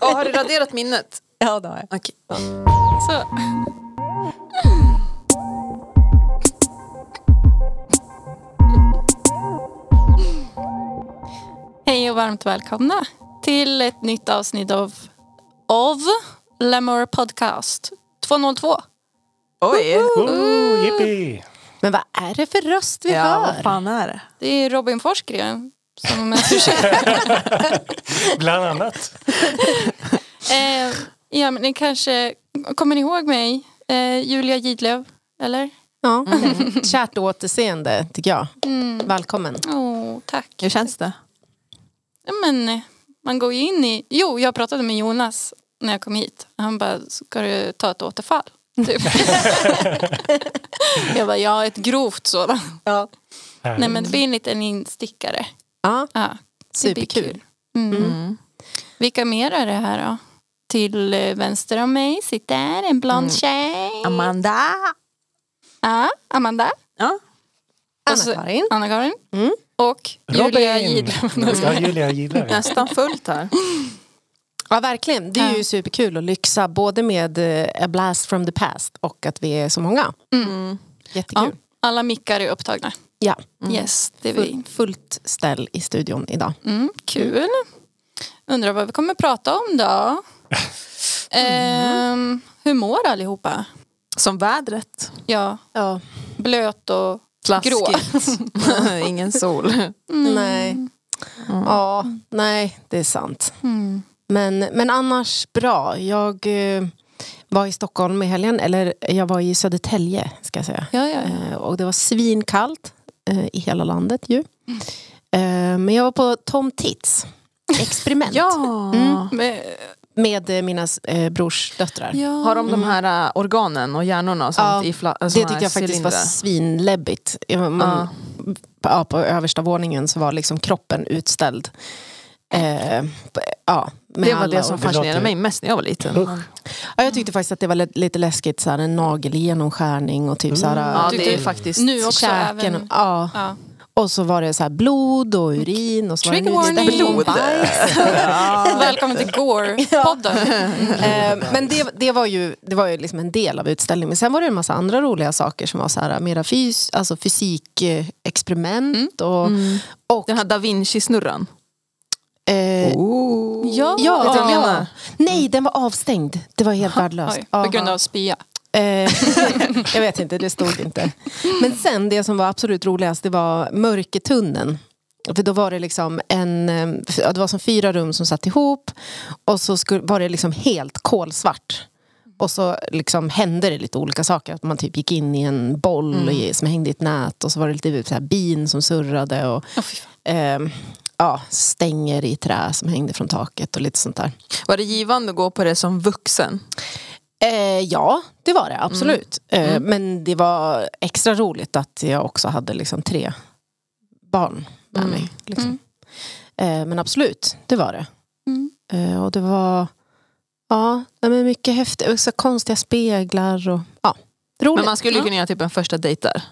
Och har du raderat minnet? Ja, det har jag. Okej. Så. Hej och varmt välkomna till ett nytt avsnitt av, av Lemur Podcast 202. Oj. Oh, yippee! Men vad är det för röst vi Ja, hör? vad fan är det? Det är Robin Forsgren som. Bland annat. eh, Ja, men ni kanske kommer ni ihåg mig? Eh, Julia Gidlöv, eller? Ja. Kärt återseende tycker jag. Mm. Välkommen. Åh, tack. Hur känns det? Ja, men man går ju in i... Jo, jag pratade med Jonas när jag kom hit. Han bara, ska du ta ett återfall? Typ. jag bara, ja, ett grovt sådant. Ja. Nej, men det blir en liten instickare. Ja, Ja, superkul. kul. Mm. Mm. Vilka mer är det här då? Till eh, vänster om mig sitter en blond Mm. tjej. Amanda. Ja, Amanda. Ja. Anna-Karin. Anna-Karin. Mm. Och Julia. Ja, Julia det. Nästan fullt här. Ja, verkligen. Det är ju superkul att lyxa både med eh, A blast from the past och att vi är så många. Mm. Jättekul. Ja, alla mickar är upptagna. Ja, Yes, det är vi. Full, fullt ställ i studion idag. Mm, kul. Undrar vad vi kommer prata om då? Ehm, hur mår allihopa? Som vädret. Ja, Ja. blöt och grå. Flaskigt. Ingen sol. Nej. Ja, nej, det är sant. Mm. Men, men annars bra. Jag eh, var i Stockholm i helgen, eller jag var i Södertälje ska jag säga. Ja, ja, ja. Eh, och det var svinkallt i hela landet ju. Eh, men jag var på Tom Tits experiment Ja. Mm. Men, med eh, mina eh, brors döttrar. ja. Har de de här äh, organen och hjärnorna och sånt Ja, i fla- Det tyckte jag faktiskt var svinläbbigt. Man, ja, på översta våningen så var liksom kroppen utställd. Eh, ja, med Det var alla det som Det fascinerade mig mest när jag var liten. Ja, jag tyckte faktiskt att det var li- lite läskigt, så här, en nagelgenomskärning och typ så här, Ja, Tyckte det är faktiskt... Nu också käken. även... Ja. Ja. Och så var det så blod och urin och så var det Trigger utställning om Blod. bajs. Välkommen till Gore-podden. Eh, Men det, det var ju, det var ju liksom en del av utställningen. Men sen var det en massa andra roliga saker som var så här, mera fys, alltså fysikexperiment. Och, Mm. och, Den här da Vinci-snurran. Eh, Oh. Ja. ja, Vet du vad jag ja. menar? Nej, den var avstängd. Det var helt värdelöst. På grund av spya. Eh, jag vet inte, det stod inte. Men sen det som var absolut roligast det var mörkertunneln. För då var det liksom en, eh, det var som fyra rum som satt ihop och så skulle, var det liksom helt kolsvart. Och så liksom hände det lite olika saker. Att man typ gick in i en boll i, som hängde i ett nät och så var det lite så här bin som surrade och eh, ja, stänger i trä som hängde från taket och lite sånt där. Var det givande att gå på det som vuxen? Eh, ja, det var det absolut. Eh, men det var extra roligt att jag också hade liksom tre barn med Mm. mig. Liksom. Mm. Eh, men absolut, det var det. Mm. Eh, och det var ja, men mycket häftigt. Så konstiga speglar och ja, roligt. Men man skulle ju Ja. kunna göra typ en första dejt där.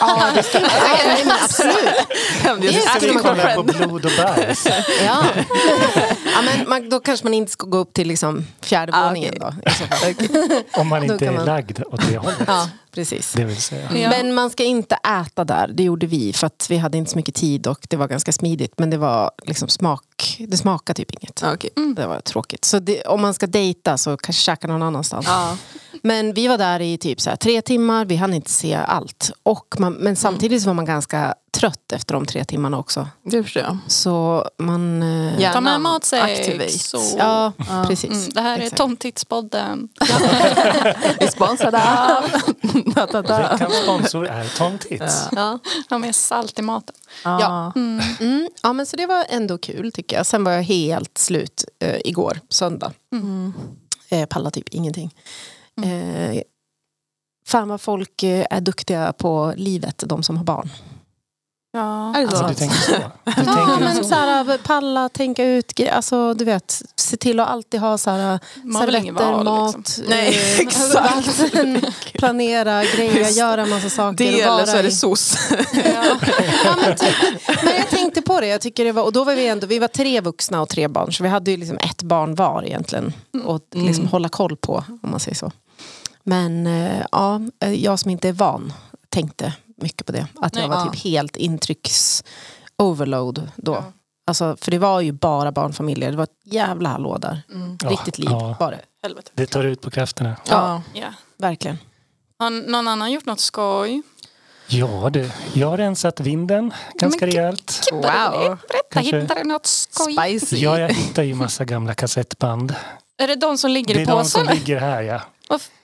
Ja, det ska, ja, men absolut. Det skulle man kolla på blod och bajs? Ja. ja, men man, då kanske man inte ska gå upp till liksom fjärde Ah, våningen då. fall. Om man inte kan är man- lagd åt det hållet. Ja, precis. Det vill säga. Ja. Men man ska inte äta där, det gjorde vi för att vi hade inte så mycket tid och det var ganska smidigt. Men det var liksom smak, det smakade typ inget. Ja, okej. Det var tråkigt. Så det, om man ska dejta så kanske käka någon annanstans. Ja. Men vi var där i typ så här, tre timmar, vi hann inte se allt. Och man, men samtidigt så var man ganska trött efter de tre timmarna också. Det förstår jag. Så man... eh, Ja. Ta med activate. Så. Ja, precis. Mm, det här är Exakt. Tomtitspodden. Vi är sponsrade av... Veckans sponsor är Tom Tits. Ja. Ha med salt i maten. Ja. Mm, ja, men så det var ändå kul tycker jag. Sen var jag helt slut eh, igår, söndag. Mm. Eh, pallade typ ingenting. Eh, fan vad folk eh, är duktiga på livet, de som har barn. Ja. Alltså, du tänker så? Du Ja, tänker men så? så här, palla, tänka ut. Alltså, du vet, se till att alltid ha så här, servetter, val, mat, liksom. Nej, eh, exakt. vatten, planera grejer, göra massa saker. Det och eller vara så är det SOS. Ja. Ja, men, men jag tänkte på det, jag tycker det var, och då var vi ändå, vi var tre vuxna och tre barn, så vi hade ju liksom ett barn var egentligen. Och liksom hålla koll på, om man säger så. Men eh, ja, eh, jag som inte är van tänkte mycket på det. Att jag Nej. var typ helt intrycks overload då. Ja. Alltså, för det var ju bara barnfamiljer, det var ett jävla hallå där. Ja, Riktigt liv ja. var det. Helvete. Det tar ut på krafterna. Ja. Ja. Verkligen. Har någon annan gjort något skoj? Ja du, jag har rensat vinden ganska Men rejält. Wow. Berätta, Kanske- hittar du något skoj? Spicy. Ja, jag hittar ju massa gamla kassettband. Är det de som ligger Det i är de som påsen? ligger här ja.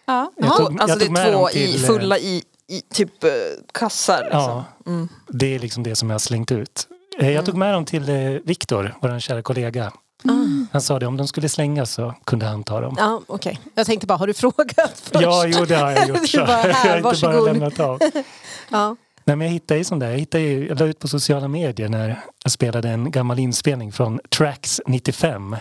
Ja. Jag tog, jag Alltså det tog med är två till, i, eh, fulla i, i typ eh, kassar. Liksom. Ja, Mm. det är liksom det som jag har slängt ut. Eh, Jag tog med dem till eh, Viktor, vår kära kollega. Han sa det, om de skulle slängas så kunde han ta dem. Ja, okej. Jag tänkte bara, har du frågat först? Ja, jo det har jag gjort. Så. bara, här, jag har inte bara lämnat av. Ja. Nej, men jag hittade ju sån där. Jag, hittade ju, jag la ut på sociala medier när jag spelade en gammal inspelning från Tracks 95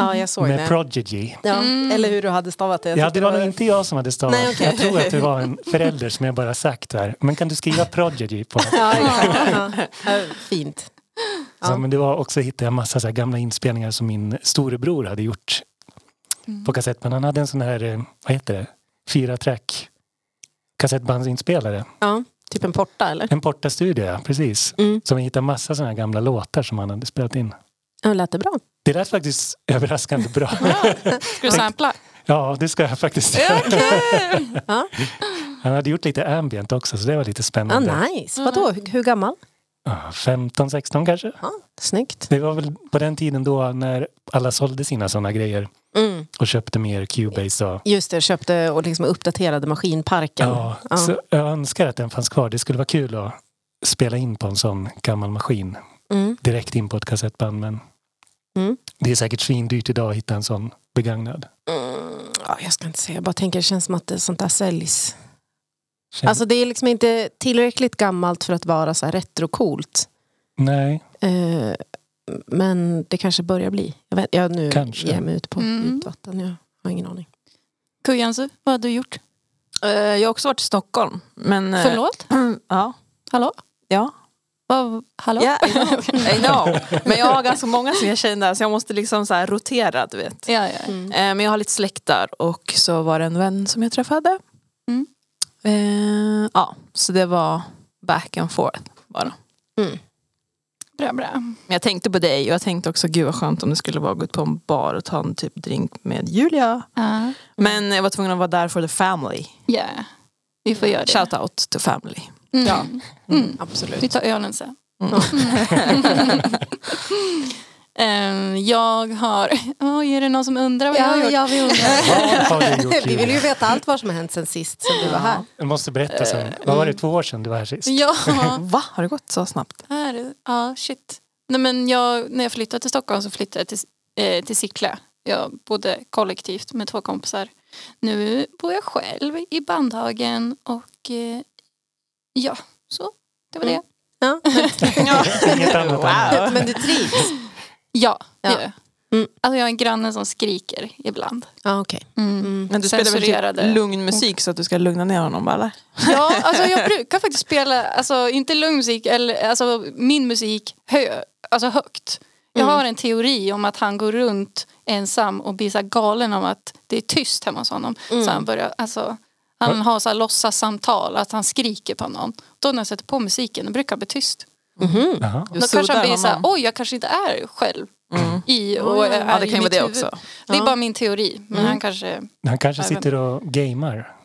ja, jag såg med det. Prodigy. Ja, Mm. Eller hur du hade stavat det. Jag Ja, det var nog inte jag som hade stavat. Nej, okej. Jag tror att det var en förälder som jag bara sagt där. Men kan du skriva Prodigy på? Ja, ja, ja. Fint. Ja. Så, men det var också hittade jag massa så här gamla inspelningar som min storebror hade gjort Mm. på kassett. Men han hade en sån här, eh, vad heter det, fyra track kassettbandsinspelare. Ja, typ en porta eller? En Porta Studio, ja, precis. Mm. Som vi hittade massa såna här gamla låtar som han hade spelat in. Ja, lät det bra? Det lät faktiskt överraskande bra. Ska du sampla? Ja, det ska jag faktiskt göra. Ja. Han hade gjort lite ambient också så det var lite Ah, spännande. nice. Vadå, hur, hur gammal? Ja, 15, 16 kanske. Ja, snyggt. Det var väl på den tiden då när alla sålde sina sådana grejer Mm. och köpte mer Cubase. Och, Just det, köpte och liksom uppdaterade maskinparken. ja, Ja. Så jag önskar att den fanns kvar. Det skulle vara kul att spela in på en sån gammal maskin. Mm. Direkt in på ett kassettband. Men Mm. det är säkert svindyrt idag att hitta en sån begagnad. Mm. Ja, jag ska inte säga, jag bara tänker det känns som att det, sånt där säljs. Känn- Alltså det är liksom inte tillräckligt gammalt för att vara så här retrocoolt. Nej, Eh, men det kanske börjar bli. Jag vet, jag nu Kanske. ger jag mig ut på Mm. djupt vatten. Jag har ingen aning. Kujansu, vad har du gjort? Eh, jag har också varit i Stockholm. Men, eh, Förlåt? Ja. Hallå? ja. Vad, hallå? Ja, I know. I know. Men jag har ganska många som jag känner så jag måste liksom så rotera, du vet. Ja, ja. Mm. Eh, Men jag har lite släkt där och så var det en vän som jag träffade. Mm. Eh, ja, så det var back and forth bara. Bra, bra. Men jag tänkte på dig och jag tänkte också gud vad skönt om det skulle vara att gå ut på en bar och ta en typ drink med Julia. Ja, Men jag var tvungen att vara där för the family. ja. vi får göra det. Shout out to family. Mm. Ja. Mm. Absolut. Vi tar ölen sen. Mm. Ehm, jag har... Oj, är det någon som undrar vad jag har Ja, gjort? ja, vi undrar. Vi vill ju veta allt vad som har hänt sen sist som du var här. Jag måste berätta sen. Vad var det, två år sedan du var här sist? Ja, Va? Har det gått så snabbt? ja shit. Nej, men jag, när jag flyttade till Stockholm så flyttade jag till, eh, till Sickla. Jag bodde kollektivt med två kompisar. Nu bor jag själv i Bandhagen och eh, ja, så det var det. Ja. Inget annat än- Men du trivs? Ja, det Ja. gör jag. Mm. Alltså jag har en granne som skriker ibland. Ja, okej. Mm. Men du spelar väl typ lugn musik så att du ska lugna ner honom eller? Ja, alltså jag brukar faktiskt spela, alltså inte lugn musik, eller alltså min musik hö, alltså högt. Jag Mm. har en teori om att han går runt ensam och blir så galen om att det är tyst hemma hos honom. Mm. Så han börjar, alltså, han har så här låtsassamtal, att han skriker på någon. Då när jag sätter på musiken, då brukar han bli tyst. Du Då kanske han blir så här, honom. oj jag kanske inte är själv Mm. i och är Ja det kan ju vara det huvud. också. Det är Ja. bara min teori, men Mm. han kanske Han kanske sitter och gamar.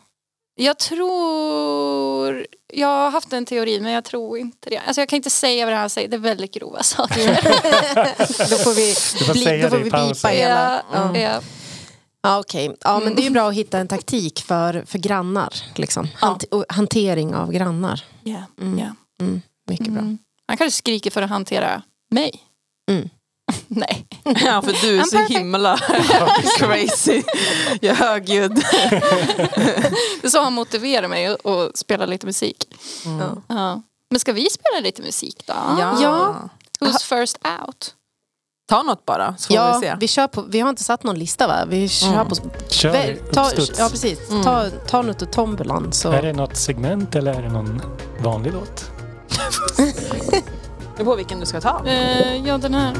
Jag tror... Jag har haft en teori men jag tror inte det. Alltså jag kan inte säga vad han säger. Det är väldigt grova saker. Då får vi, får bli, då får det vi bipa hela. ja, Ja. ja. Ja, okej. ja, men det är ju bra att hitta en taktik för, för grannar. Liksom. Hant, och hantering av grannar. Ja, Mm. ja. Mm, mycket bra. Mm. Han kanske skriker för att hantera mig. Mm. Nej. Ja för du är I'm så perfect. himla crazy. Jag är högljudd. Det är så han motiverar mig att spela lite musik. Ja. Ja. Men ska vi spela lite musik då? Ja. ja. Who's first out? Ta något bara så får vi Ja, se. vi, kör på, vi har inte satt någon lista va? Vi kör Mm. på... Kör Vä- ta, ja, precis. Mm. Ta, ta något ur tombolan. Så. Är det något segment eller är det någon vanlig låt? Det beror på vilken du ska ta. Eh, ja, den här.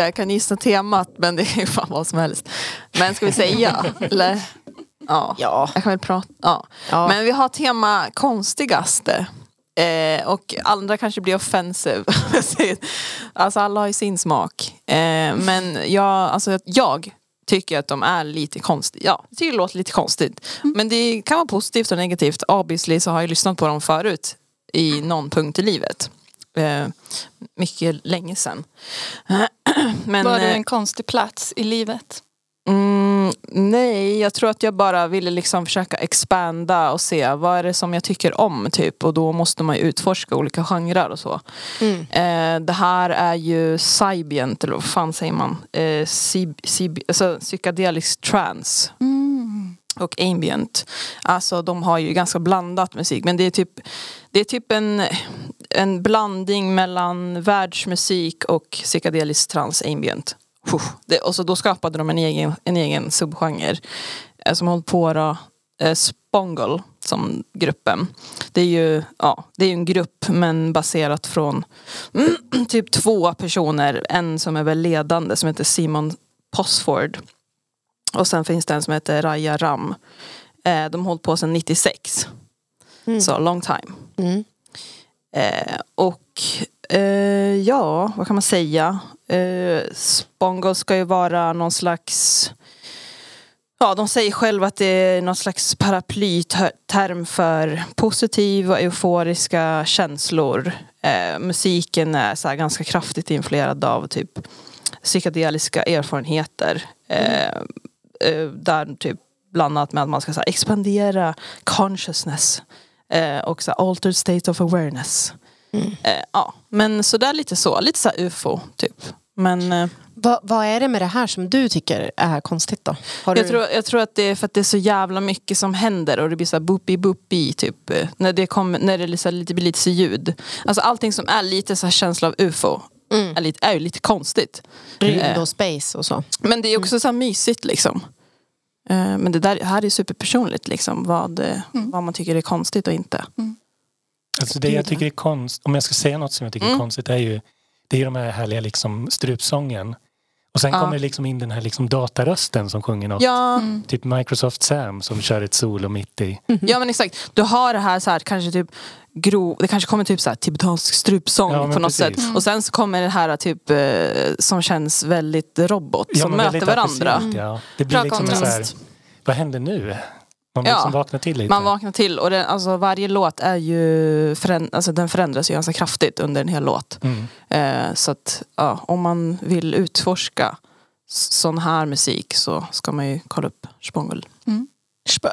Säga jag kan gissa temat men det är fan vad som helst. Men ska vi säga? Eller? Ja. Ja. Jag kan väl prata. Ja. Ja. Men vi har tema konstigaste. Eh, och andra kanske blir offensive. alltså alla har ju sin smak. Eh, men jag, alltså, jag tycker att de är lite konstiga. Ja, jag tycker det låter lite konstigt. Men det kan vara positivt och negativt. Obviously så har jag lyssnat på dem förut. I någon punkt i livet. Eh, mycket länge sedan. Men, Var det eh, en konstig plats i livet? Mm, nej, jag tror att jag bara ville liksom försöka expanda och se vad är det som jag tycker om typ och då måste man ju utforska olika genrer och så. Mm. Eh, det här är ju Cybient, eller vad fan säger man? Eh, alltså, psychedelic trance och ambient. Alltså de har ju ganska blandat musik men det är typ, det är typ en, en blandning mellan världsmusik och psychedelic trans ambient. Det, och så då skapade de en egen, en egen subgenre eh, som hållit på då, eh, Spongle som gruppen. Det är ju ja, det är en grupp men baserat från mm, typ två personer. En som är väl ledande som heter Simon Posford. Och sen finns det en som heter Raja Ram. Eh, de har hållit på sedan 96. Mm. Så long time. Mm. Eh, och eh, ja, vad kan man säga? Eh, Spongo ska ju vara någon slags Ja, de säger själva att det är någon slags paraplyterm för positiva och euforiska känslor. Eh, musiken är så här ganska kraftigt influerad av typ psykedeliska erfarenheter. Eh, eh, där typ bland annat med att man ska så här, expandera consciousness. Eh, och så altered state of awareness. Mm. Eh, ja, men sådär lite så, lite så ufo typ. Men eh, Vad, vad är det med det här som du tycker är konstigt då? Har jag, du... tror, jag tror att det är för att det är så jävla mycket som händer och det blir så här boopy typ. eh, När det, kommer, när det, liksom lite, blir lite så ljud. Alltså allting som är lite så här känsla av ufo Mm. är, lite, är ju lite konstigt. Rymd och space och så. Men det är också så här mysigt liksom. Eh, Men det där här är superpersonligt liksom. Vad, eh, vad man tycker är konstigt och inte. Alltså det jag tycker är konst, om jag ska säga något som jag tycker är konstigt är ju det är ju de här härliga liksom strupsången. Och sen Ja. kommer det liksom in den här liksom datarösten som sjunger något. Ja, Typ Microsoft Sam som kör ett solo mitt i. ja men exakt. Du har det här, så här kanske typ grov, det kanske kommer typ så här tibetansk strupsång Ja, på något precis. sätt. Och sen så kommer det här typ eh, som känns väldigt robot. Ja, som möter varandra. Ja. Det blir Bra liksom så här, vad händer nu? Man Ja. liksom vaknar till lite. Man vaknar till och det, alltså, varje låt är ju föränd, alltså, den förändras ju ganska kraftigt under en hel låt. Mm. Eh, så att ja, om man vill utforska sån här musik så ska man ju kolla upp Spongel.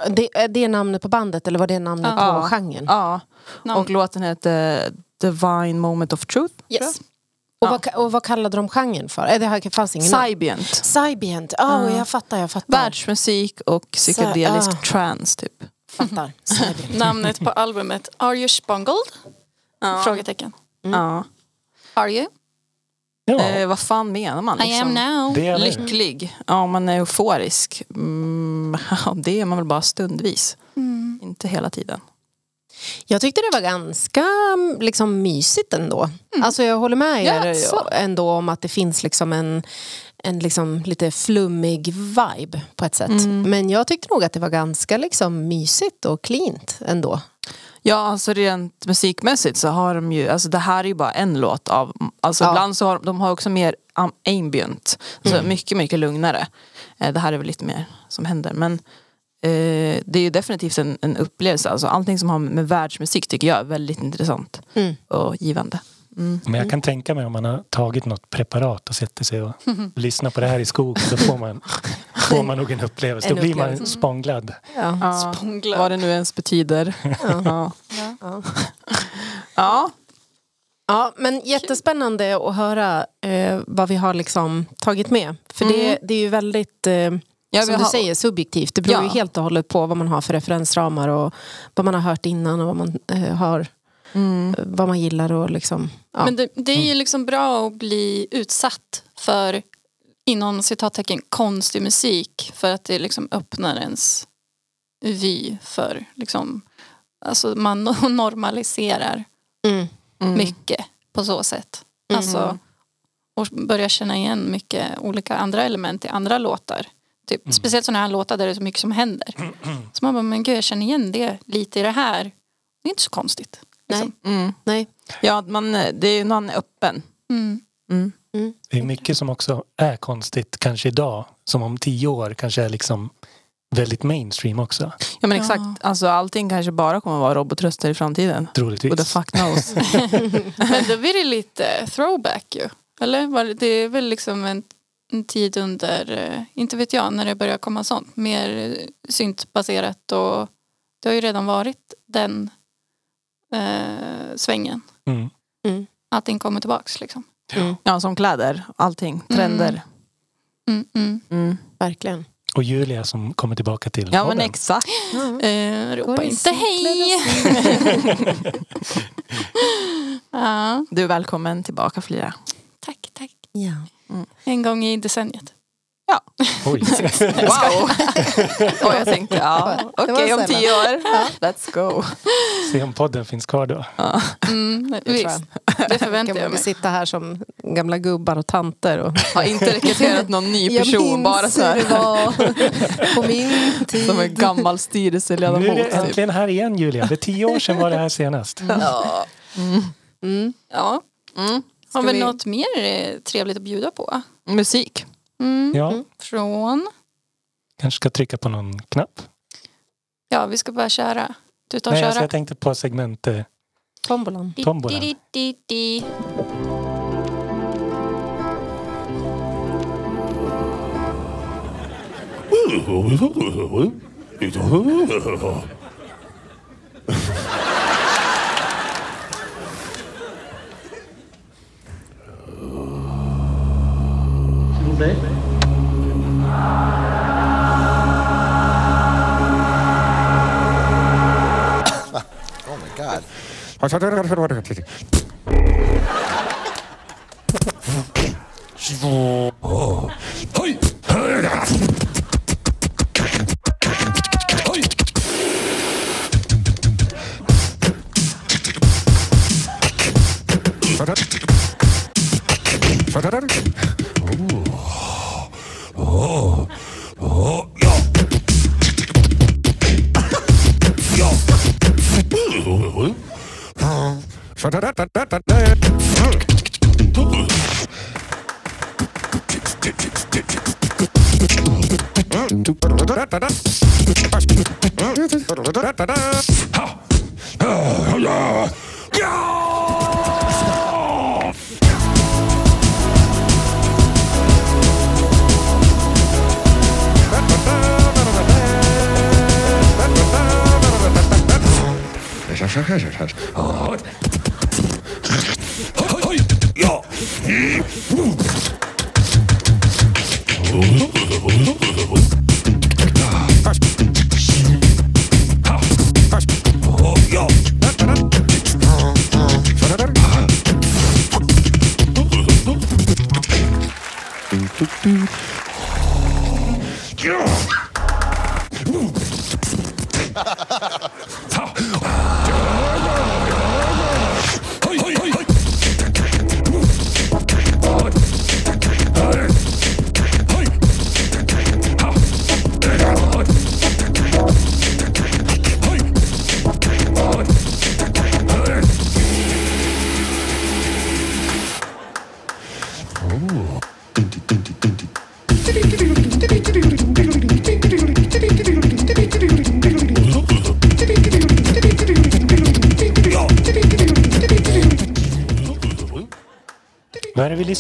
Det, är det namnet på bandet eller var det namnet Ja. på genren? Ja, Namn. och låten heter Divine Moment of Truth. Yes. Och, vad, och vad kallade de genren för? Eh, Det här fanns ingen namn. Cybient. Cybient. Oh, jag fattar, jag fattar. Världsmusik och psykedelisk ah. trance typ. fattar. Namnet på albumet Are you spongled? Frågetecken. Ja. Are you? Ja, Eh, vad fan menar man? I am Liksom? now. det är det. Lycklig. Ja, man är euforisk. Mm, det är man väl bara stundvis. Mm. Inte hela tiden. Jag tyckte det var ganska liksom, mysigt ändå. Alltså jag håller med er Jaså? ändå om att det finns liksom en, en liksom lite flummig vibe på ett sätt. Men jag tyckte nog att det var ganska liksom, mysigt och cleant ändå. Ja, alltså rent musikmässigt så har de ju, alltså det här är ju bara en låt av, alltså Ja. ibland så har de har också mer am- ambient, alltså mycket, mycket lugnare. Eh, det här är väl lite mer som händer, men eh, det är ju definitivt en, en upplevelse, alltså allting som har med världsmusik tycker jag är väldigt intressant Mm. och givande. Mm. Men jag kan tänka mig om man har tagit något preparat och sätter sig och lyssnar på det här i skogen då får man, får man nog en upplevelse. En Då blir man upplevelse. spånglad. Ja. Ja, Spånglad. vad det nu ens betyder. ja. Ja. ja. Ja, men jättespännande att höra eh, vad vi har liksom tagit med. För det, det är ju väldigt, eh, Ja, som du har- säger, subjektivt. Det beror ju Ja. helt och hållet på vad man har för referensramar och vad man har hört innan och vad man eh, har, Mm. eh, vad man gillar och liksom. Ja. Men det, det är ju liksom bra att bli utsatt för inom citattecken konstig musik för att det liksom öppnar ens vy för liksom alltså man normaliserar Mm. Mm. mycket på så sätt. Alltså och börjar känna igen mycket olika andra element i andra låtar. Typ, Speciellt sådana här låtar där det är så mycket som händer. Så man bara, men gud jag känner igen det lite i det här. Det är inte så konstigt. Liksom. Mm. Nej. Ja, man, det är ju man är öppen. Mm. Mm. Det är mycket som också är konstigt kanske idag. Som om tio år kanske är liksom väldigt mainstream också. Ja men Ja. exakt, alltså, allting kanske bara kommer vara robotröster i framtiden. Troligtvis. Who the fuck knows. Men då blir det lite throwback ju. Eller? Det är väl liksom en, en tid under, eh, inte vet jag, när det börjar komma sånt. Mer eh, syntbaserat och det har ju redan varit den eh, svängen. Mm. Allting kommer tillbaks liksom. ja som kläder, allting, trender. Mm, mm. Mm. Verkligen. Och Julia som kommer tillbaka till Ja men exakt. Eh, ropa inte hej! ja, Du är välkommen tillbaka Flira. tack, tack. Ja. En gång i decenniet. Oj. Wow! Och jag tänkte, ja Det okej om sällan. tio år, let's go. Se om podden finns kvar då. Mm, Det visst, jag. det förväntar jag man mig. sitta här som gamla gubbar och tanter. Och... Har inte rekryterat någon ny person, bara så det här, på min tid. som en gammal Nu styrelseledamot. är det typ. äntligen här igen Julia. För tio år sedan var det här senast. Ja. Mm. ja. Mm. Har vi vi- något mer eh, trevligt att bjuda på? Musik. Mm. Ja. Från? Kanske ska trycka på någon knapp? Ja, vi ska bara köra. Du tar Nej, köra. Alltså jag tänkte på segmentet... Eh, tombolan. Tombolan. Di, di, di, di. Oh my god. Vad är det vi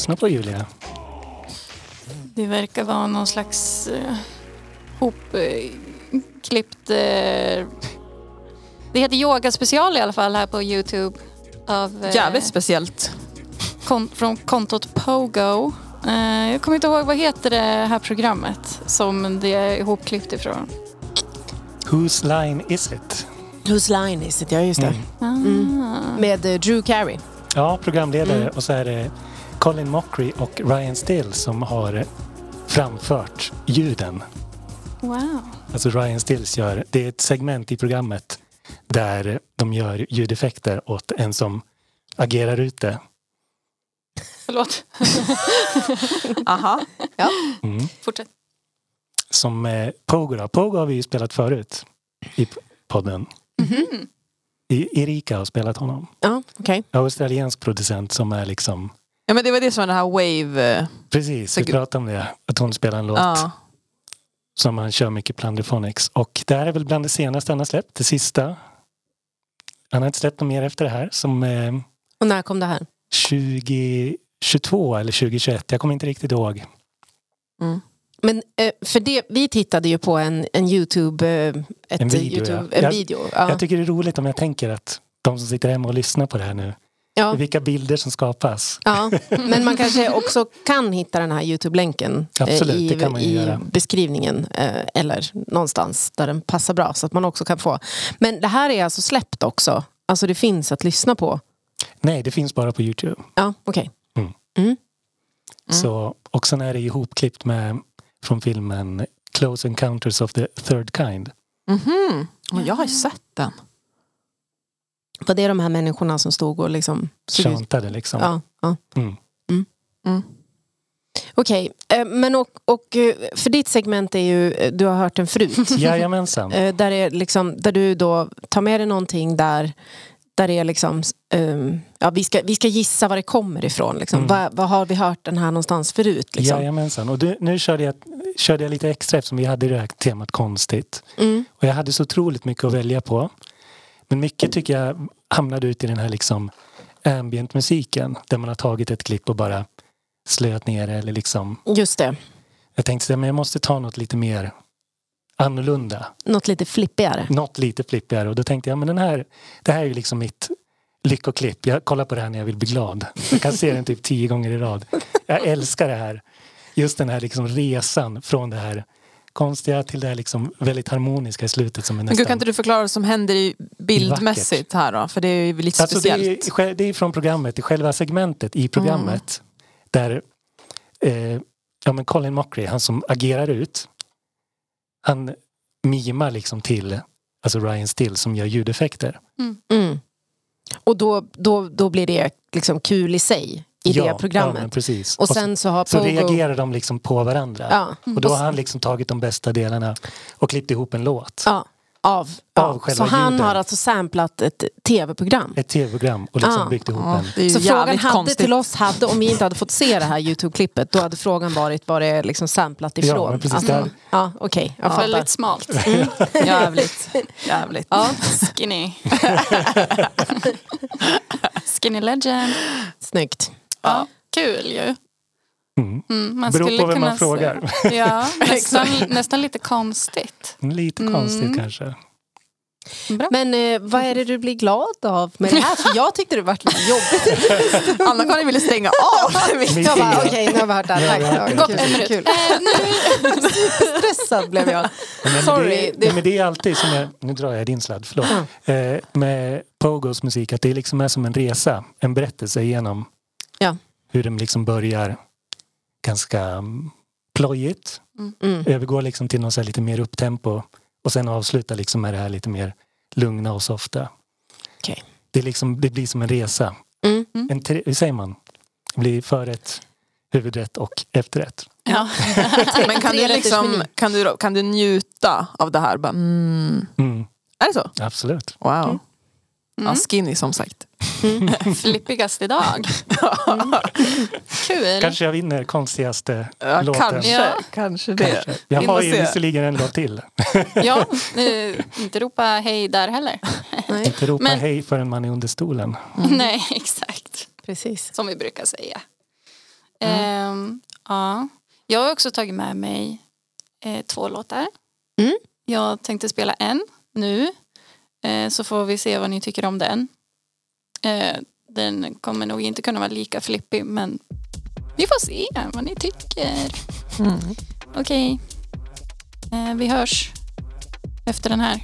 lyssnar på Julia? Det verkar vara någon slags eh, hopklippt... Eh, det heter Yoga special i alla fall här på Youtube. Av, eh, Jävligt speciellt. kon- från kontot Pogo. Eh, jag kommer inte ihåg, vad heter det här programmet som det är ihopklippt ifrån? Whose line is it? Whose line is it? Ja, just det. Mm. Ah. Med eh, Drew Carey. Ja, programledare. Mm. Och så är det Colin Mockery och Ryan Still som har framfört ljuden. Wow. Alltså Ryan Stills gör, det är ett segment i programmet där de gör ljudeffekter åt en som agerar ut det. Förlåt. Aha. Mm. Fortsätt. Som eh, Pogo då. Pogo har vi ju spelat förut i podden. Mhm. I, Erika har spelat honom. Ja, okej. Australiensk producent som är liksom Ja men det var det som var den här wave... eh, Precis, vi pratade om det. Att hon spelar en låt Ja. som han kör mycket Plunderphonics. Och det här är väl bland det senaste han har släppt. Det sista. Han har inte släppt något mer efter det här. Som eh, Och när kom det här? 2022 eller 2021. Jag kommer inte riktigt ihåg. Men eh, för det, vi tittade ju på en, en YouTube... Eh, ett En video, YouTube, ja. en Jag- video. Ja. Jag tycker det är roligt om jag tänker att de som sitter hemma och lyssnar på det här nu. Ja. Vilka bilder som skapas. Ja, men man kanske också kan hitta den här Youtube-länken eh, Absolut, i, det kan man ju i göra. beskrivningen eh, eller någonstans där den passar bra så att man också kan få. Men det här är alltså släppt också? Alltså det finns att lyssna på? Nej, det finns bara på Youtube. Ja, okej. Så, och sen är det ihopklippt med från filmen Close Encounters of the Third Kind. Mhm. Men Jag har ju sett den. Var det de här människorna som stod och liksom... Chantade liksom. Ja, ja. Mm. Mm. Okej, eh, men och, och eh, för ditt segment är ju, eh, du har hört den förut. Jajamensan. Där, är liksom, där du då tar med dig någonting där, där det är liksom, ehm, ja, vi, ska, vi ska gissa var det kommer ifrån. Liksom. Mm. Vad, vad har vi hört den här någonstans förut? Liksom? Jajamensan. Och du, nu körde jag, körde jag lite extra eftersom vi hade det här temat konstigt. Mm. Och jag hade så otroligt mycket att välja på. Men mycket tycker jag hamnade ut i den här liksom ambient musiken. Där man har tagit ett klipp och bara slöt ner det. Eller liksom. Just det. Jag tänkte att jag måste ta något lite mer annorlunda. Något lite flippigare. Något lite flippigare. Och då tänkte jag, men den här, det här är ju liksom mitt lyckoklipp. Jag kollar på det här när jag vill bli glad. Jag kan se den typ tio gånger i rad. Jag älskar det här. Just den här liksom resan från det här konstiga till det här liksom väldigt harmoniska i slutet som är Men nästan... gud, kan inte du förklara vad som händer i bildmässigt här då? För det är ju lite Alltså det, speciellt. är, sj- det är från programmet, i själva segmentet i programmet. Där eh, ja, men Colin Mockery, han som agerar ut. Han mimar liksom till alltså Ryan Still som gör ljudeffekter. Mm. Och då, då, då blir det liksom kul i sig i ja, det Ja, programmet. precis. och sen så har så Pogo... reagerar de liksom på varandra. Ja. Och då har han liksom tagit de bästa delarna och klippt ihop en låt. Ja, av, Av ja. själva Så han ljuden. har alltså samplat ett tv-program. Ett tv-program och liksom byggt ihop Ja, en. Så frågan hade konstigt. till oss, hade, om vi inte hade fått se det här Youtube-klippet, då hade frågan varit var det är liksom samplat ifrån. Ja, men precis Alltså, där. ja okej, jag fattar. Väldigt smalt. Jävligt. Jävligt. Ja, Skinny. Skinny legend. snyggt. Ja, kul ju. Mm. Mm, man Beror skulle på vem man frågar. Ja, nästan, nästan lite konstigt. Lite Mm. konstigt kanske. Bra. Men eh, vad är det du blir glad av med det här? För jag tyckte det var lite jobbigt. Anna-Karin ville stänga av. Jag bara, okej nu har vi hört det här. Gått en kul, minut. kul. Eh. Superstressad blev jag. Men Sorry, Det, det-. Men det är alltid som jag, nu drar jag din sladd, förlåt. Eh, med Pogos musik, att det liksom är som en resa, en berättelse genom. Hur den liksom börjar ganska mm, plojigt, Mm. övergår liksom till något så här lite mer upptempo och sen avslutar liksom med det här lite mer lugna och softa. Okej. Det, är liksom, det blir som en resa. Mm. En tre, hur säger man? Det blir förrätt, huvudrätt och efterrätt. Ja. Men kan du, liksom, kan, du, kan du njuta av det här? Bara, mm. Mm, Är det så? absolut. Wow. Ja, Mm. skinny som sagt. Flippigast idag. Mm. Kul. Kanske jag vinner konstigaste Ja, låten. kanske, Ja. kanske det. Jag In har ju se. visserligen en låt till. Ja, inte ropa hej där heller. Nej, Inte ropa Men- hej förrän man är under stolen. Nej, exakt. precis. Som vi brukar säga. Ehm, ja. Jag har också tagit med mig eh, två låtar. Mm. Jag tänkte spela en nu. Eh, så får vi se vad ni tycker om den. Eh, den kommer nog inte kunna vara lika flippig men vi får se vad ni tycker. Mm. Okej. Eh, vi hörs efter den här.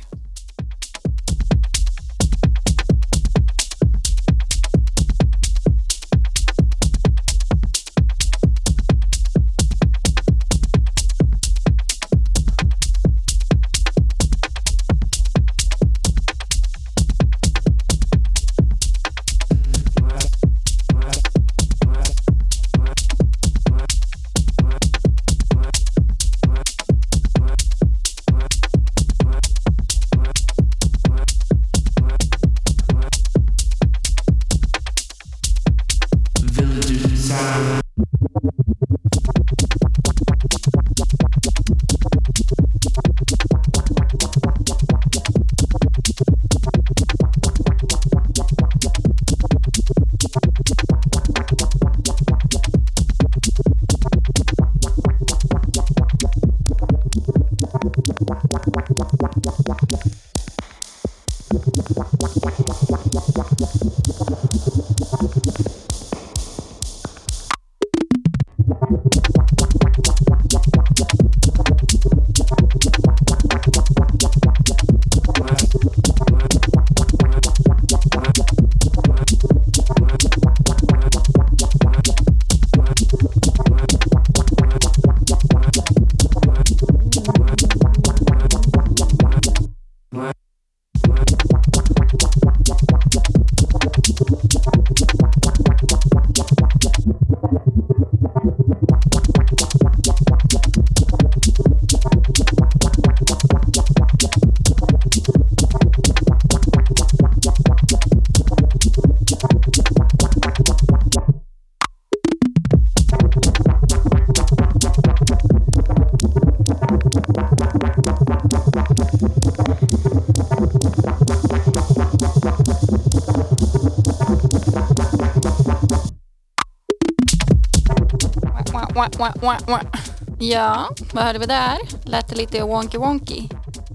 Ja, vad hörde vi där? Lät det lite wonky wonky.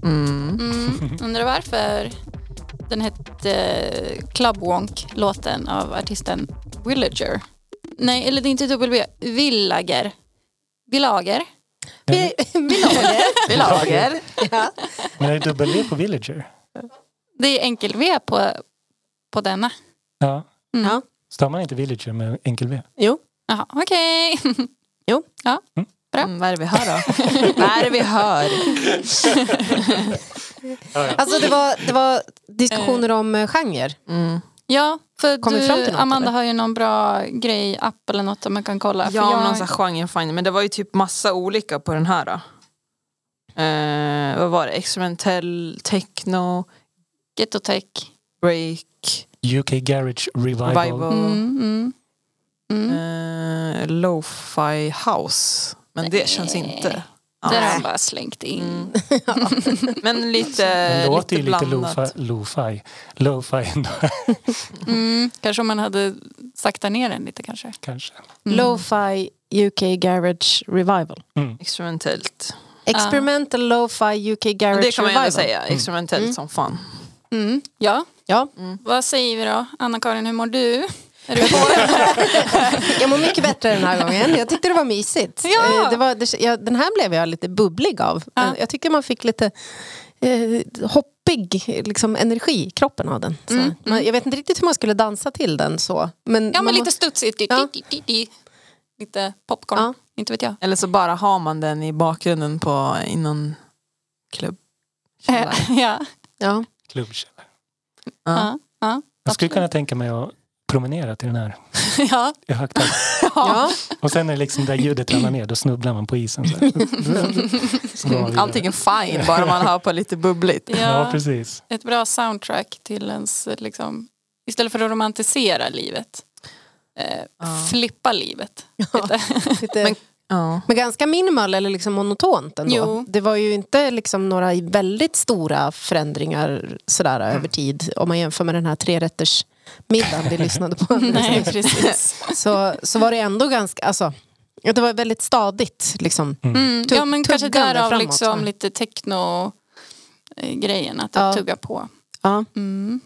Mm. Mm. Undrar varför den hette eh, Club Wonk, låten av artisten Villager. Nej, eller det är inte W. Villager. Villager. Vi, vi lager. Vi lager. Ja. Men är det W på Villager? Det är enkel-V på, på denna. Ja. Mm. Ja. Stavar man inte Villager med enkel V? Jo. Jaha, okej. Jo. Ja, bra. Mm, vad är det vi hör då? vad är det vi hör? Alltså det var, det var diskussioner om eh, genre. Mm. Ja, för du, något, Amanda eller? har ju någon bra grej, app eller något där man kan kolla. För Ja, jag, någon sån här genrefinder. Men det var ju typ massa olika på den här. Då. Eh, vad var det? Experimentell, techno, Ghetto-tech. break, UK Garage Revival. revival, Mm, mm, mm. eh, lo-fi house. Men det känns inte... Det har Ja. de bara slängt in. Mm. Men lite, Det låter ju lite lo-fi. Lo-fi. Lo-fi ändå, Mm. Kanske om man hade saktat ner den lite kanske. kanske. Mm. Lo-fi UK Garage Revival. Mm. Experimentellt. Experimental Lo-fi UK Garage Det kan man ju Revival. ändå säga. Experimentellt som fan. Mm. Ja, Ja. vad säger vi då? Anna-Karin, hur mår du? Är du Jag mår mycket bättre den här gången. Jag tyckte det var mysigt. Ja. Eh, Det var, det, jag, den här blev jag lite bubblig av. Ja. Eh, Jag tycker man fick lite eh, hoppig liksom, energi i kroppen av den. Så, Mm, man, jag vet inte riktigt hur man skulle dansa till den så. Men Ja, men lite studsigt. Ja. Lite popcorn. Ja. Inte vet jag. Eller så bara har man den i bakgrunden på i någon klubb. ja. ja. Klubbkällare. Ja. Ja. Ja. Jag skulle kunna tänka mig att promenera till den här ja. i högt. Ja. Och sen är det liksom där ljudet ramlar ner, då snubblar man på isen. Så, så. Allting är fine bara man har på lite bubbligt. Ja, Ja. precis. Ett bra soundtrack till ens, liksom, istället för att romantisera livet. Eh, Ja. Flippa livet. Men- Ja. men ganska minimal eller liksom monotont ändå. Jo. Det var ju inte liksom några väldigt stora förändringar sådär över tid. Om man jämför med den här trerätters middagen vi lyssnade på. Nej, precis. så, så var det ändå ganska, alltså, ja, det var väldigt stadigt. Liksom. Mm, ja, men kanske därav framåt, liksom så. lite techno-grejen, att det Ja. tuggar på. Ja, Mm.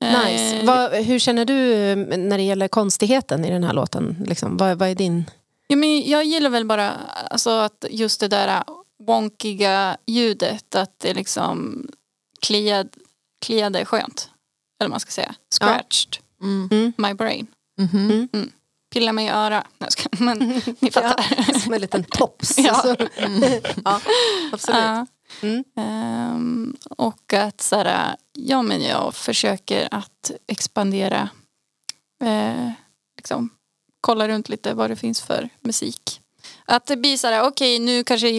nice. Eh, Vad, hur känner du eh, när det gäller konstigheten i den här låten? Liksom, vad, vad är din... Ja, men jag gillar väl bara alltså, att just det där wonkiga ljudet, att det liksom kliad, kliade är skönt. Eller man ska säga. Scratched Mm. my brain. Mhm. Pilla mig i öra. Nej, skojar. Men ni fattar. Som en liten tops. Ja. Så, ja, absolut. Ja. Mm. Ehm, och att så här, ja, men jag försöker att expandera. Eh, liksom, kolla runt lite vad det finns för musik. Att det blir så här, okej nu kanske jag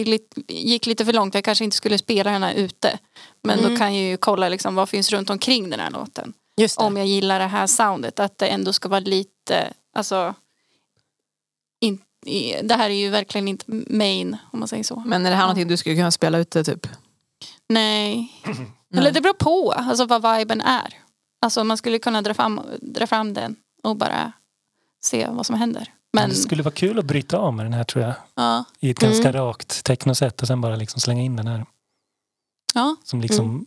gick lite, för långt. Jag kanske inte skulle spela den här ute. Men Mm. då kan jag ju kolla liksom, vad finns runt omkring den här låten. Om jag gillar det här soundet. Att det ändå ska vara lite, alltså. In, i, det här är ju verkligen inte main om man säger så. Men är det här någonting du skulle kunna spela ute typ? Nej. Eller det beror på alltså vad viben är. Alltså man skulle kunna dra fram, dra fram den och bara se vad som händer. Men Det skulle vara kul att bryta av med den här tror jag. ja, I ett Mm. ganska rakt technosätt och sen bara liksom slänga in den här. ja. Som liksom... Mm.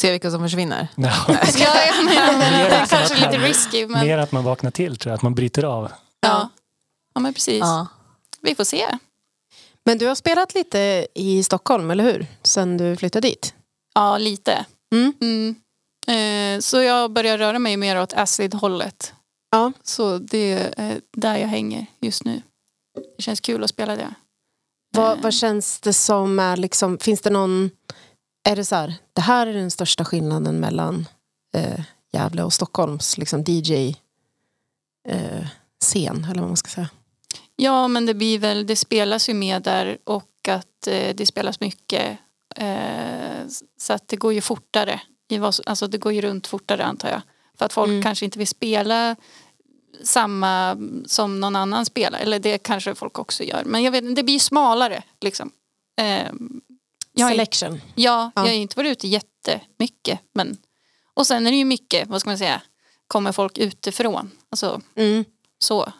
Se vilka som försvinner. Ja, ja, ja men, det är kanske man- lite risky men Mer att man vaknar till tror jag, att man bryter av. ja. ja men precis. Ja. Vi får se. Men du har spelat lite i Stockholm, eller hur? Sen du flyttade dit. Ja lite. Mm. Mm. Eh, så jag börjar röra mig mer åt acid-hållet. Ja. Så det är där jag hänger just nu. Det känns kul att spela det. Vad, Eh. vad känns det som är liksom, finns det någon, är det så här, det här är den största skillnaden mellan eh, Gävle och Stockholms liksom DJ eh, eller vad man ska säga. Ja, men det blir väl, det spelas ju med där och att eh, det spelas mycket. Eh, så att det går ju fortare. I vad, alltså det går ju runt fortare antar jag. För att folk Mm. kanske inte vill spela samma som någon annan spelar. Eller det kanske folk också gör. Men jag vet det blir smalare liksom. Eh, jag, Selection. ja, jag Ja. har inte varit ute jättemycket. Men, och sen är det ju mycket, vad ska man säga, kommer folk utifrån. Alltså Mm. så,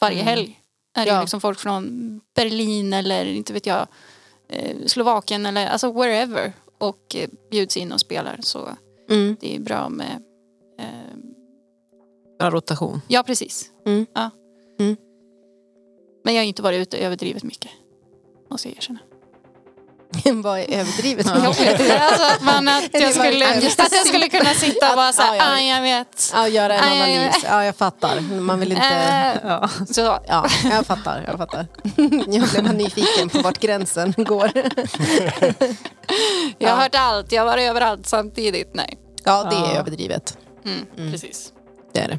varje Mm. helg. är det Ja. liksom folk från Berlin eller inte vet jag eh, Slovakien eller alltså wherever och eh, bjuds in och spelar så Mm. det är bra med eh, rotation. Ja, precis. Mm. Ja. Mm. Men jag har inte varit ute överdrivet mycket. Måste jag erkänna. Vad är överdrivet? Jag vet inte. Alltså att, man, att, jag skulle, att jag skulle kunna sitta och bara Ja, såhär, ja. ah, jag vet. Ja, göra en analys. Ja, jag fattar. Man vill inte... Eh, Ja. så, Ja, jag fattar. Jag fattar. Jag blev bara nyfiken på vart gränsen går. jag har Ja. hört allt, jag har varit överallt samtidigt. Nej. Ja, det är Ja. överdrivet. Mm, Precis. Det är det.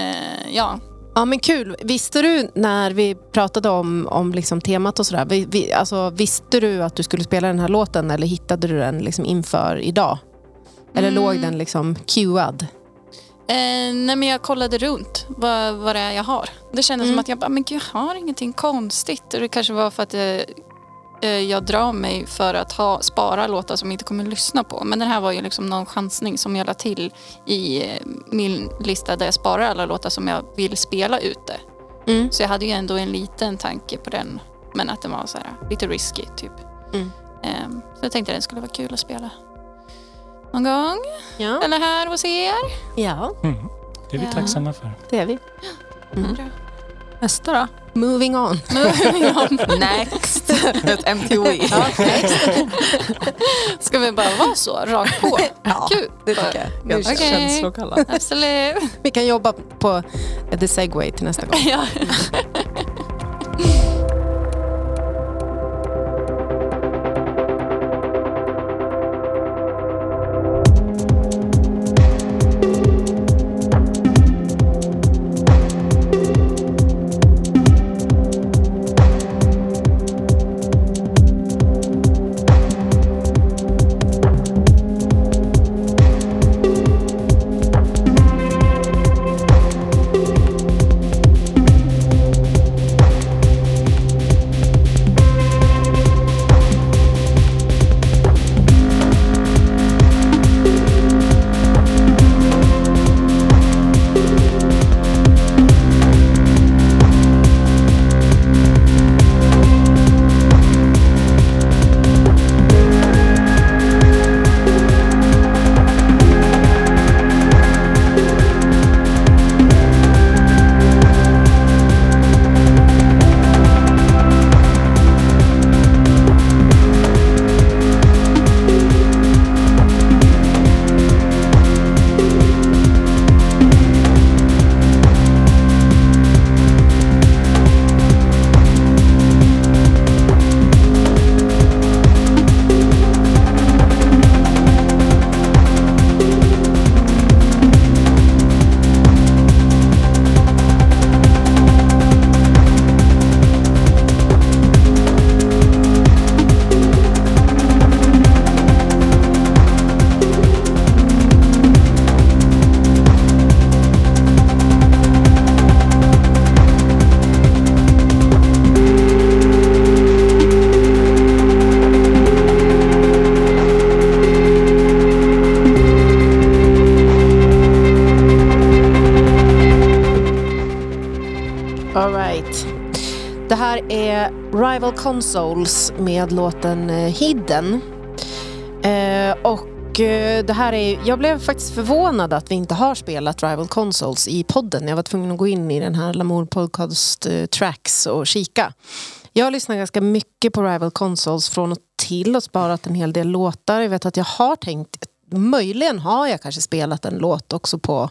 Eh, ja. Ja men kul. Visste du när vi pratade om, om liksom temat och sådär, vi, vi, alltså, visste du att du skulle spela den här låten eller hittade du den liksom inför idag? Eller Mm. låg den liksom cuead? Eh, nej men jag kollade runt vad, vad det är jag har. Det kändes Mm. som att jag bara, men gud jag har ingenting konstigt. Och det kanske var för att jag, jag drar mig för att ha, spara låtar som jag inte kommer lyssna på. Men den här var ju liksom någon chansning som jag la till i eh, min lista där jag sparar alla låtar som jag vill spela ute. Mm. Så jag hade ju ändå en liten tanke på den. Men att den var så här, lite risky typ. Mm. Eh, så jag tänkte att den skulle vara kul att spela. Någon gång. Ja. Eller här hos er. ja, Mm. Det är vi Ja. tacksamma för. det är vi. Bra. Nästa då? Moving on. Next! Ett MTOE. Ja, next. Ska vi bara vara så, rakt på? Ja, Kul. det tycker jag. Ganska känslokallat. Absolut. Vi kan jobba på the segway till nästa gång. Ja. Consoles med låten eh, Hidden. Eh, och eh, det här är, jag blev faktiskt förvånad att vi inte har spelat Rival Consoles i podden. Jag var tvungen att gå in i den här Lamour Podcast Tracks och kika. Jag har lyssnat ganska mycket på Rival Consoles från och till och sparat en hel del låtar. Jag vet att jag har tänkt, möjligen har jag kanske spelat en låt också på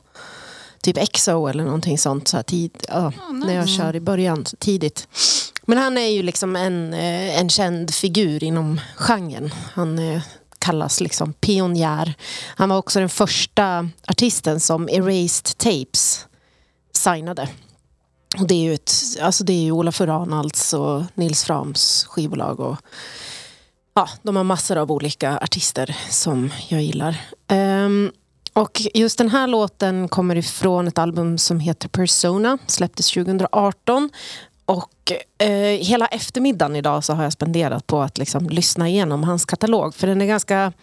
typ EXO eller någonting sånt så här tid, ja, när jag kör i början tidigt. Men han är ju liksom en, eh, en känd figur inom genren. Han eh, kallas liksom pionjär. Han var också den första artisten som Erased Tapes signade. Och det är ju, ett, alltså det är ju Ola Furanalds och Nils Frams skivbolag. Och, ja, de har massor av olika artister som jag gillar. Um, och just den här låten kommer ifrån ett album som heter Persona, släpptes 2018. Och eh, hela eftermiddagen idag så har jag spenderat på att liksom lyssna igenom hans katalog. För den är ganska...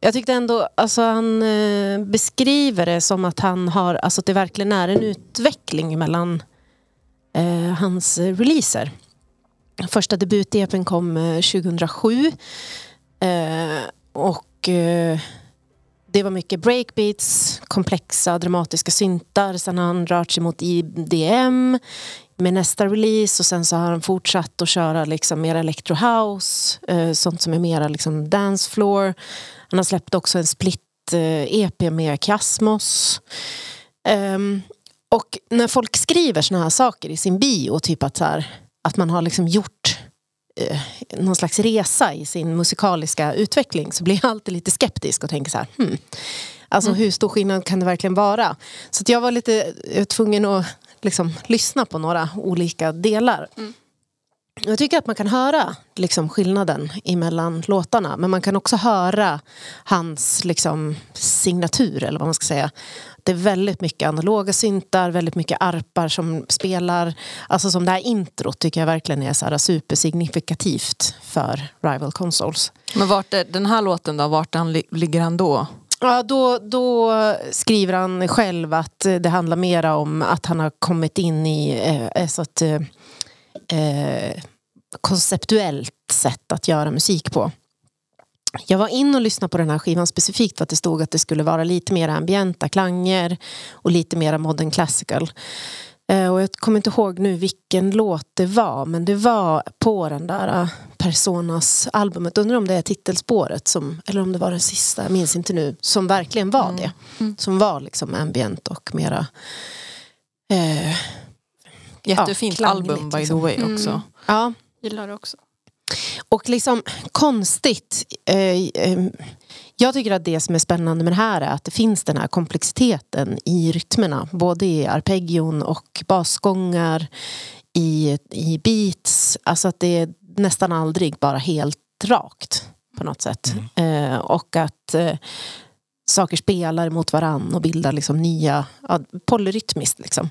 Jag tyckte ändå, alltså han eh, beskriver det som att han har, alltså att det verkligen är en utveckling mellan eh, hans releaser. Första debut-EPn kom eh, 2007. Eh, och eh, det var mycket breakbeats, komplexa dramatiska syntar. Sen har han rört sig mot IDM med nästa release och sen så har han fortsatt att köra liksom mer electro house, eh, sånt som är mera liksom dance floor. Han har släppt också en split eh, EP med Kiasmos. Ehm, och när folk skriver såna här saker i sin bio, typ att, så här, att man har liksom gjort eh, någon slags resa i sin musikaliska utveckling så blir jag alltid lite skeptisk och tänker så här, hmm, alltså hur stor skillnad kan det verkligen vara? Så jag var lite jag var tvungen att liksom, lyssna på några olika delar. Jag tycker att man kan höra liksom, skillnaden emellan låtarna men man kan också höra hans liksom, signatur eller vad man ska säga. Det är väldigt mycket analoga syntar, väldigt mycket arpar som spelar. Alltså som det här introt tycker jag verkligen är så här supersignifikativt för Rival Consoles. Men vart är, den här låten då, vart han, li- ligger han då? Ja, då, då skriver han själv att det handlar mera om att han har kommit in i eh, eh så att, eh, eh, konceptuellt sätt att göra musik på. Jag var in och lyssnade på den här skivan specifikt för att det stod att det skulle vara lite mer ambienta klanger och lite mer modern classical. Eh, Och jag kommer inte ihåg nu vilken låt det var men det var på den där eh, Personas albumet. Undrar om det är titelspåret som, eller om det var den sista, jag minns inte nu, som verkligen var det. Som var liksom ambient och mera eh, Jättefint Ja, album by the liksom. way också. ja, Gillar det också. Och liksom konstigt. Eh, eh, jag tycker att det som är spännande med det här är att det finns den här komplexiteten i rytmerna. Både i arpeggion och basgångar, i, i beats. Alltså att det är nästan aldrig bara helt rakt på något sätt. Eh, och att saker spelar mot varann och bildar liksom nya, ja, polyrytmiskt liksom.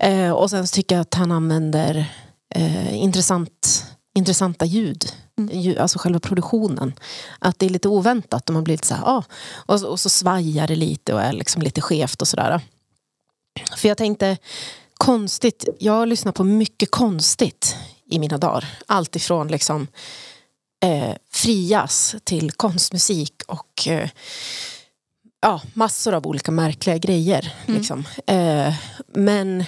Eh, och sen så tycker jag att han använder eh, intressant, intressanta ljud. Ju- Alltså själva produktionen. Att det är lite oväntat och man blir lite så här, ah. och, så- och så svajar det lite och är liksom lite skevt och sådär. För jag tänkte, konstigt, jag har lyssnat på mycket konstigt i mina dagar. Allt ifrån liksom eh, frias till konstmusik och eh, ja, massor av olika märkliga grejer. Liksom. Eh, men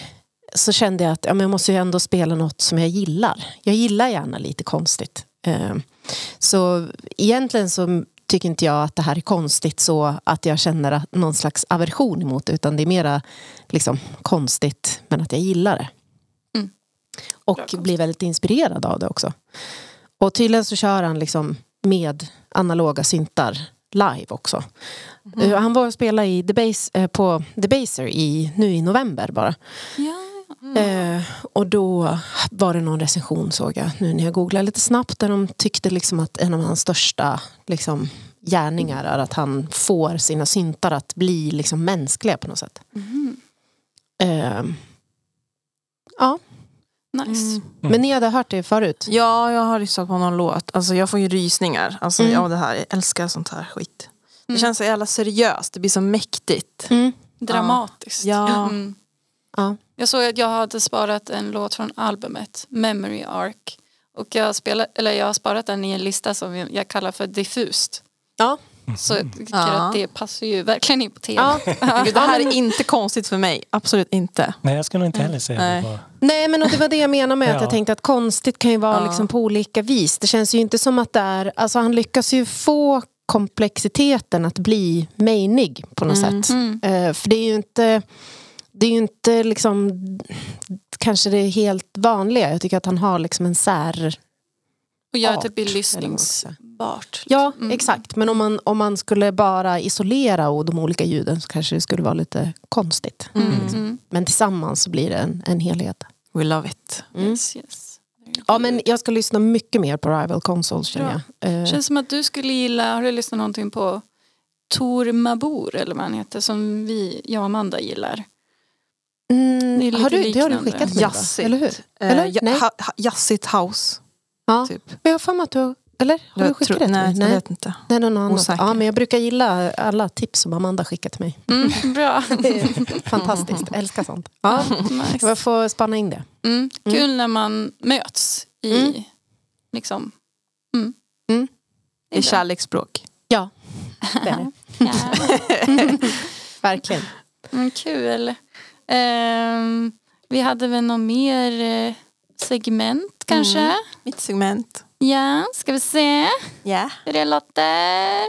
så kände jag att ja, men jag måste ju ändå spela något som jag gillar. Jag gillar gärna lite konstigt. Eh, så egentligen så tycker inte jag att det här är konstigt så att jag känner någon slags aversion emot det utan det är mera liksom, konstigt men att jag gillar det. Mm. Och Bra blir väldigt inspirerad av det också. Och tydligen så kör han liksom med analoga syntar live också. Eh, Han var och spelade i The Base, eh, på The Baser i, nu i november bara. Ja, Eh, och då var det någon recension såg jag nu när jag googlade lite snabbt där de tyckte liksom att en av hans största liksom, gärningar är att han får sina syntar att bli liksom, mänskliga på något sätt. Eh, ja, nice. men ni hade hört det förut? Ja, jag har lyssnat på någon låt. Alltså jag får ju rysningar alltså, Mm. av det här. Jag älskar sånt här skit. Det känns så jävla seriöst. Det blir så mäktigt. Mm. Dramatiskt. Ja. Mm. Ja. Jag såg att jag hade sparat en låt från albumet, Memory Arc. Och jag, spelar, eller jag har sparat den i en lista som jag kallar för diffust. Ja. Så jag tycker Ja. att det passar ju verkligen in på temat. Gud, det här är inte konstigt för mig. Absolut inte. Nej, jag skulle nog inte heller säga Nej. det. Var. Nej men och det var det jag menade med att Ja. jag tänkte att konstigt kan ju vara Ja. liksom på olika vis. Det känns ju inte som att det är, alltså han lyckas ju få komplexiteten att bli mainig på något sätt. Mm. Eh, för det är ju inte, det är ju inte liksom kanske det helt vanliga. Jag tycker att han har liksom en sär... Och gör det blir man ska lyssningsbart. Ja, Mm. exakt. Men om man, om man skulle bara isolera och de olika ljuden så kanske det skulle vara lite konstigt. Mm. Mm. Men tillsammans så blir det en, en helhet. We love it. Yes, yes. Ja, men jag ska lyssna mycket mer på Rival Consoles känner jag. Eh, Känns som att du skulle gilla, har du lyssnat någonting på Tor Mabor eller vad han heter som vi, jag och Amanda gillar. Mm, har du, det har du skickat mig. Eller hur? Eh, Eller? Nej. ha, house. Ja. Typ. Men jag har för mig att du Eller? Har du Jag skickat tror- det till Nej, mig? jag vet inte. Nej, någon annan. Osäker. Ja, men jag brukar gilla alla tips som Amanda skickar till mig. Mm, bra. Fantastiskt, jag älskar sånt. Ja, Nice. jag får spana in det. Mm. Kul när man möts i Mm. liksom... I kärleksspråk. Ja, det är det. Ja. Verkligen. Mm, kul. Ehm, vi hade väl någon mer eh, segment kanske? Mm. Mitt segment. Ja, ska vi se Ja. hur det låter.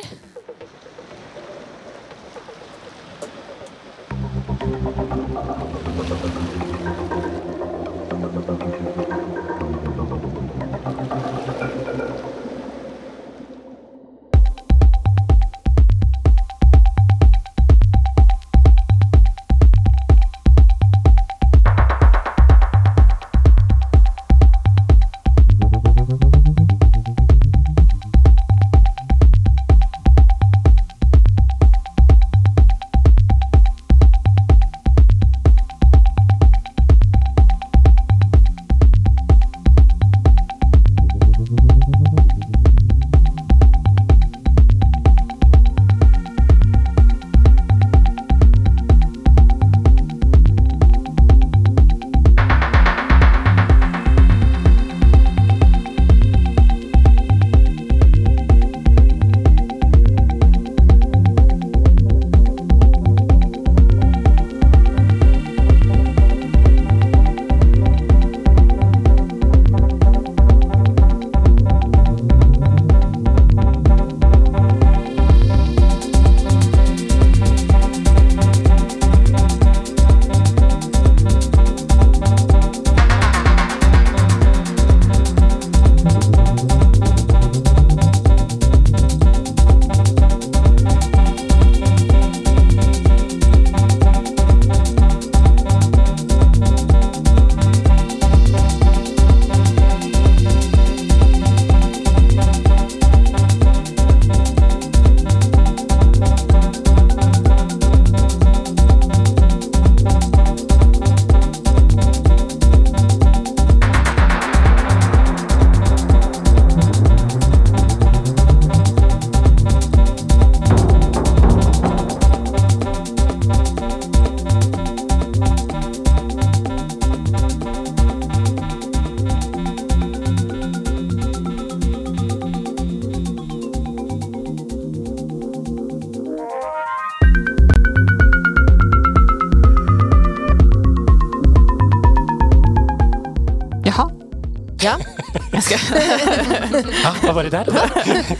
Vad var det där?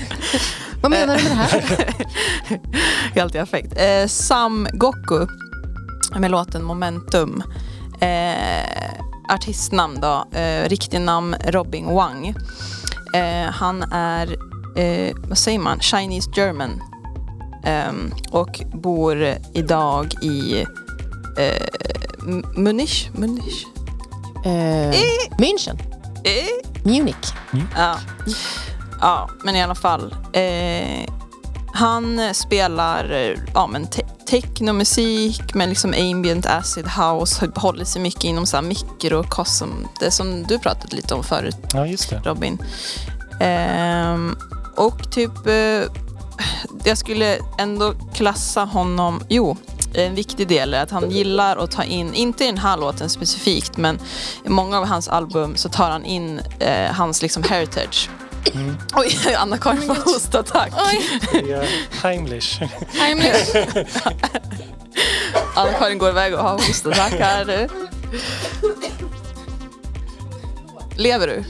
Vad menar du med det här? Helt i affekt. Eh, Sam Goku med låten Momentum. Eh, artistnamn då, eh, riktig namn Robin Wang. Eh, han är, eh, vad säger man, Chinese German. Ehm, och bor idag i eh, Munich. Munich? Eh, München. Munich. Ja. Ja, men i alla fall. Eh, han spelar eh, ja, men te- technomusik med liksom ambient acid house. Håller sig mycket inom så här mikrokosm. Det som du pratat lite om förut Ja, just det. Robin. Ehm, och typ, eh, jag skulle ändå klassa honom, jo, en viktig del är att han gillar att ta in, inte i den här låten specifikt, men i många av hans album så tar han in eh, hans liksom heritage. Oj, Anna-Karin får hostattack. Det är Heimlich. Heimlich. Anna-Karin går iväg och har hostattack här. Lever du?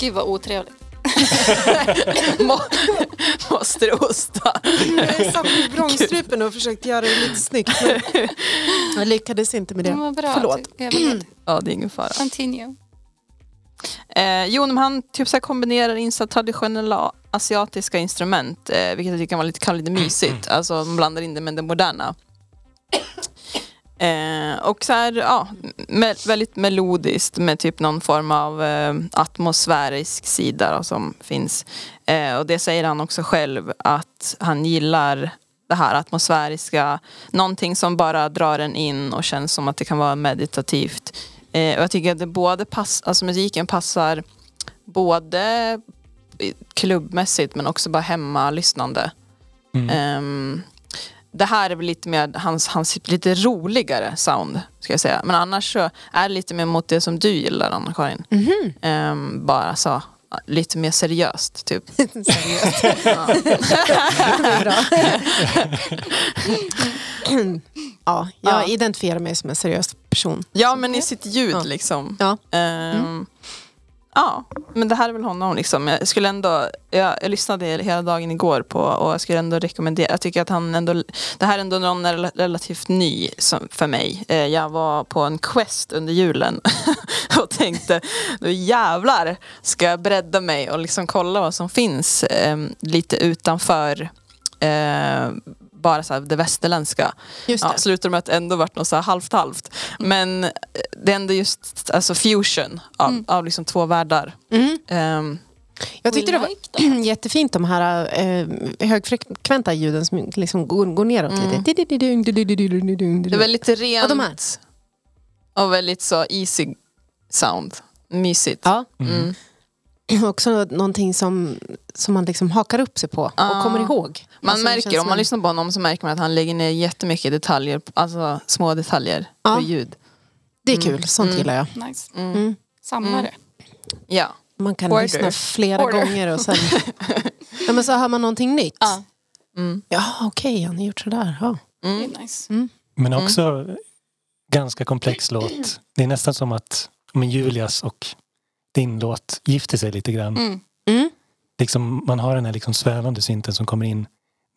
Gud vad otrevligt. Må, måste du hosta? Jag satt i vrångstrupen och försökte göra det lite snyggt. Men jag lyckades inte med det. Vad bra. Förlåt. Ja, det är ingen fara. Continue. Eh, jo, han typ så kombinerar in så traditionella asiatiska instrument, eh, vilket jag tycker kan vara lite, kan vara lite mysigt. Alltså man blandar in det med det moderna. Eh, och så här, ja, me- väldigt melodiskt med typ någon form av eh, atmosfärisk sida då, som finns. Eh, och det säger han också själv att han gillar det här atmosfäriska, någonting som bara drar en in och känns som att det kan vara meditativt. Eh, och jag tycker att det både pass, alltså musiken passar både klubbmässigt men också bara hemma lyssnande. Mm. Ehm, det här är väl lite mer hans, hans lite roligare sound. Ska jag säga. Men annars så är det lite mer mot det som du gillar Anna-Karin. Mhm. Ehm, bara så lite mer seriöst typ. Seriöst. Ja. Ja, jag Ja. identifierar mig som en seriös person. ja men i sitt ljud Ja. liksom. Ja. Ehm, Ja, men det här är väl honom liksom. Jag skulle ändå, jag, jag lyssnade hela dagen igår på och jag skulle ändå rekommendera, jag tycker att han ändå, det här är ändå någon rela- relativt ny som, för mig. Eh, Jag var på en quest under julen och tänkte, nu jävlar ska jag bredda mig och liksom kolla vad som finns eh, lite utanför eh, bara så här det västerländska. Just Ja, det. slutar med att det ändå varit något så här halvt halvt. Men eh, det är ändå just alltså fusion av, av liksom två världar. Mm. Ehm, Jag tyckte det We var like that. jättefint de här eh, högfrekventa ljuden som liksom går, går neråt lite. det är väldigt rent Ja, de här. och väldigt så easy sound. Mysigt. Ja. Mm. Också någonting som, som man liksom hakar upp sig på och kommer ihåg. Man Alltså, det märker, om man lyssnar på honom så märker man att han lägger ner jättemycket detaljer, alltså små detaljer Ja. på ljud. Det är kul, sånt Mm. gillar jag. Nice. Mm. Samlare. Ja. Man kan Order. lyssna flera Order. gånger och sen ja, men så hör man någonting nytt. Ja, Mm. Ja, okej, han har gjort sådär. Ja. det Mm. är nice. Men också ganska komplex låt. Det är nästan som att men Julias och din låt gifter sig lite grann. Mm. Mm. Liksom, man har den här liksom svävande synten som kommer in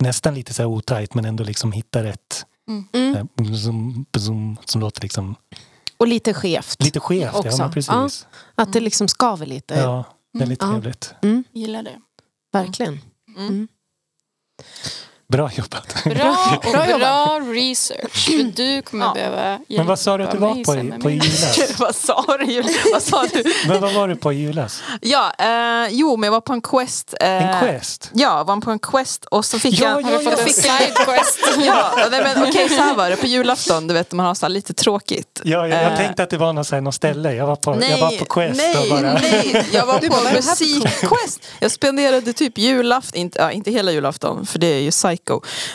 nästan lite så här otajt men ändå liksom hittar rätt. Mm. Mm. här Zoom, zoom, som låter liksom Och lite skevt. lite skevt. Ja, Också. men precis. Att det liksom skaver lite. Ja, väldigt Ja. trevligt. Mm, Gillar det. verkligen. Bra jobbat. Bra och Bra bra, research. För du kommer Ja. behöva Men vad sa du att du var på i, på julas? Vad sa du? Vad sa du? Men vad var du på i julas? Ja, eh, jo men jag var på en quest. Eh, En quest? Ja, jag var på en quest och så fick Ja, jag... ja, Har du fått ja. en sidequest? Ja, nej, men okej så här var det. På julafton, du vet man har så här lite tråkigt. Ja, jag, jag Eh, tänkte att det var någon, så här, någon ställe. Jag var på, jag var på quest nej, och bara... nej. Jag var på musikquest. Jag spenderade typ julafton, inte, ja, inte hela julafton för det är ju psycho.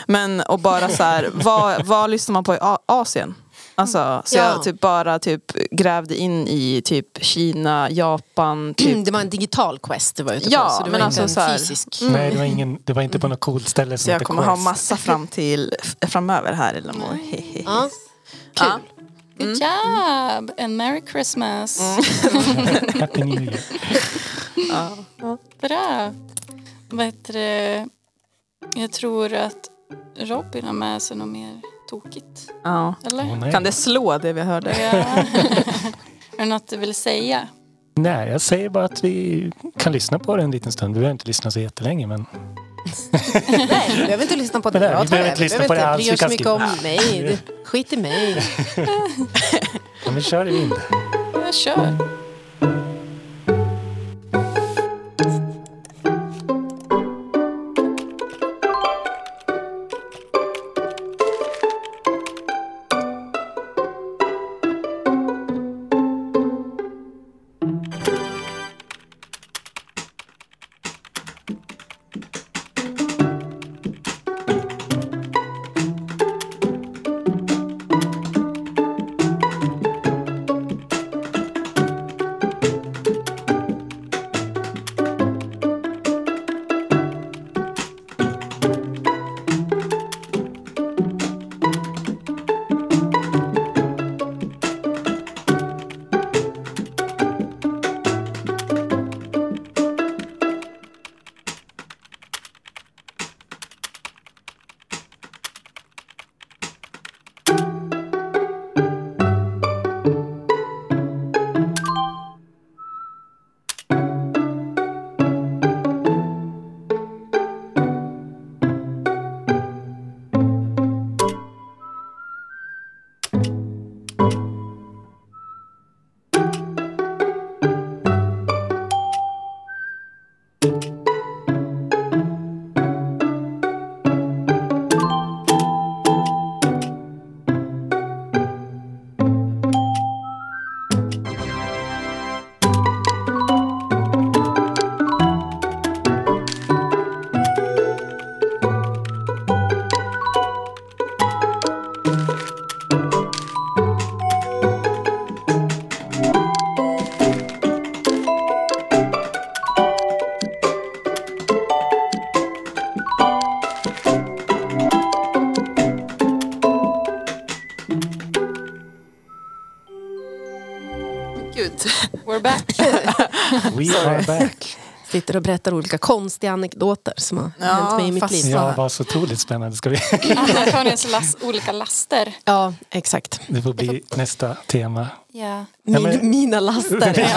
Men och bara så här, vad, vad lyssnar man på i A- Asien? Alltså, så Ja. jag typ bara typ grävde in i typ Kina, Japan, typ Det var en digital quest du var ute på. Ja, så det men var inte alltså en så här- fysisk. Nej, det var, ingen, det var inte på något coolt ställe som Så jag kommer Quest. ha massa fram till framöver här i Lamour. Hehe. Ja. Ja. Kul. Good job and merry Christmas. Happy New Year. Bra. Vad heter det? Jag tror att Robin har med sig något mer tokigt. Ja. Eller? Nej. Kan det slå det vi hörde? Ja. Är det något du vill säga? nej, jag säger bara att vi kan lyssna på det en liten stund. Vi behöver inte lyssna så jättelänge, men Nej, vi behöver inte lyssna på det. Nej, vi behöver inte lyssna på det alls. inte Vi bry kan oss mycket om mig. Skit i mig. ja, vi kör i vind. Jag kör. Back. Sitter och berättar olika konstiga anekdoter som har Ja, hänt mig i mitt liv. Ja, vad så otroligt spännande ska vi... Las, olika laster. Ja, exakt. Det får bli nästa tema. Ja. Min, men- Mina laster.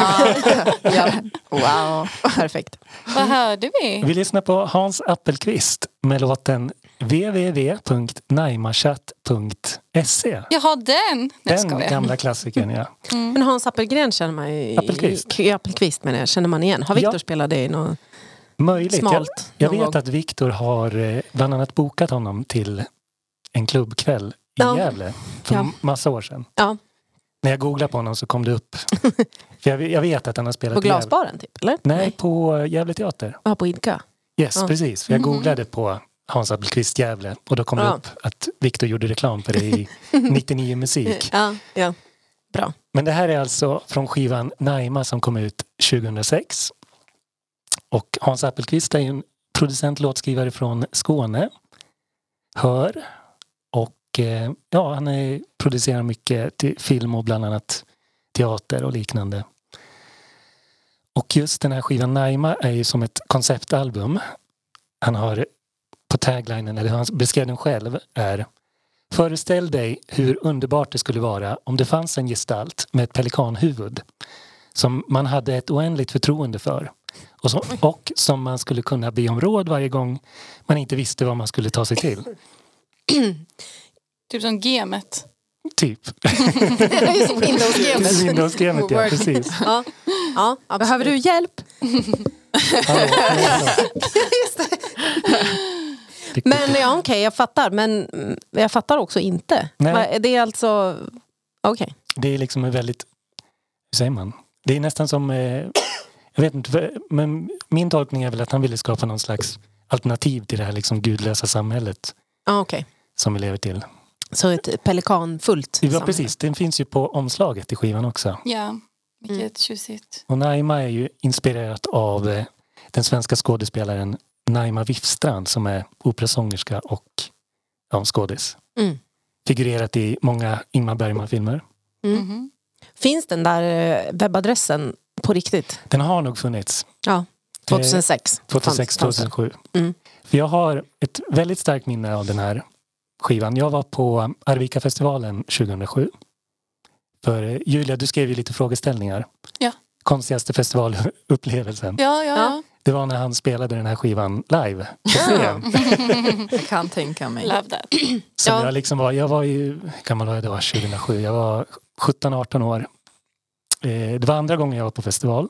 ja. ja. Wow, perfekt. Vad hörde vi? Vi lyssnar på Hans Appelqvist med låten www.naimachat.se. Jaha, den! Nej, Den ska jag. gamla klassikern, ja. Men Hans Appelgren känner man ju... Appelqvist. i- Appelqvist menar jag, känner man igen. Har Viktor Ja. spelat det i något Möjligt. Jag, smalt? jag någon vet gång? att Viktor har eh, bland annat bokat honom till en klubbkväll i Ja. Gävle för Ja. massa år sedan. Ja, När jag googlade på honom så kom det upp. för jag, jag vet att han har spelat på. Glasbaren typ, eller? Nej, på Gävle Teater. Ja, på Idka. Yes, Ja. precis. För jag googlade på Hans Appelqvist Gävle och då kom det Ja. upp att Viktor gjorde reklam för det i 99 musik. Ja, ja. Bra. Men det här är alltså från skivan Naima som kom ut 2006. Och Hans Appelqvist är ju en producent låtskrivare från Skåne. Hör. Och eh, ja, han är, producerar mycket till film och bland annat teater och liknande. Och just den här skivan Naima är ju som ett konceptalbum. Han har på taglinen, eller han beskrev den själv, är Föreställ dig hur underbart det skulle vara om det fanns en gestalt med ett pelikanhuvud som man hade ett oändligt förtroende för och som, och som man skulle kunna be om råd varje gång man inte visste vad man skulle ta sig till. Typ som gemet. Typ. Just Windows-gamet. Windows-gamet, ja precis. Ja. Ja, Behöver du hjälp? Hallå, hallå. Men ja, okej, jag fattar. Men mm, jag fattar också inte. Nej. Det är alltså... Okej. Det är liksom en väldigt, hur säger man? Det är nästan som, eh, jag vet inte, men min tolkning är väl att han ville skapa någon slags alternativ till det här liksom gudlösa samhället Ja, okej. som vi lever till. Så ett pelikanfullt Ja samhälle. precis, den finns ju på omslaget i skivan också. Ja, vilket Mm. tjusigt. Och Naima är ju inspirerat av eh, den svenska skådespelaren Naima Wiffstrand som är operasångerska och ja, skådis. Mm. Figurerat i många Ingmar Bergman-filmer. Mm. Mhm. Finns den där eh, webbadressen på riktigt? Den har nog funnits Ja. 2006. 2006, fanns- fanns den. 2007. Mm. För jag har ett väldigt starkt minne av den här skivan. Jag var på Arvika-festivalen 2007. För eh, Julia, du skrev ju lite frågeställningar. Ja. Konstigaste festivalupplevelsen. Ja, ja, Ja. Det var när han spelade den här skivan live på scen. Jag kan tänka mig. Love that. Som Ja. jag liksom var, jag var ju, hur gammal var jag då? 2007. Jag var 17-18 år. Eh, det var andra gången jag var på festival.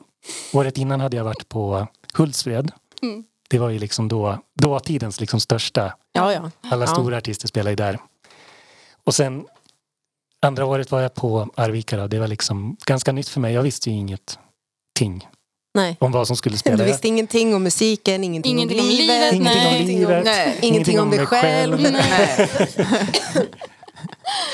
Året innan hade jag varit på Hultsfred. Mm. Det var ju liksom då, dåtidens liksom största. Ja, ja. Alla Ja. stora artister spelade ju där. Och sen andra året var jag på Arvika. Då. Det var liksom ganska nytt för mig. Jag visste ju ingenting Nej. om vad som skulle spela. Du visste ingenting om musiken, ingenting, Ingenting om om livet. Ingenting om nej. livet. Nej. Ingenting om dig själv.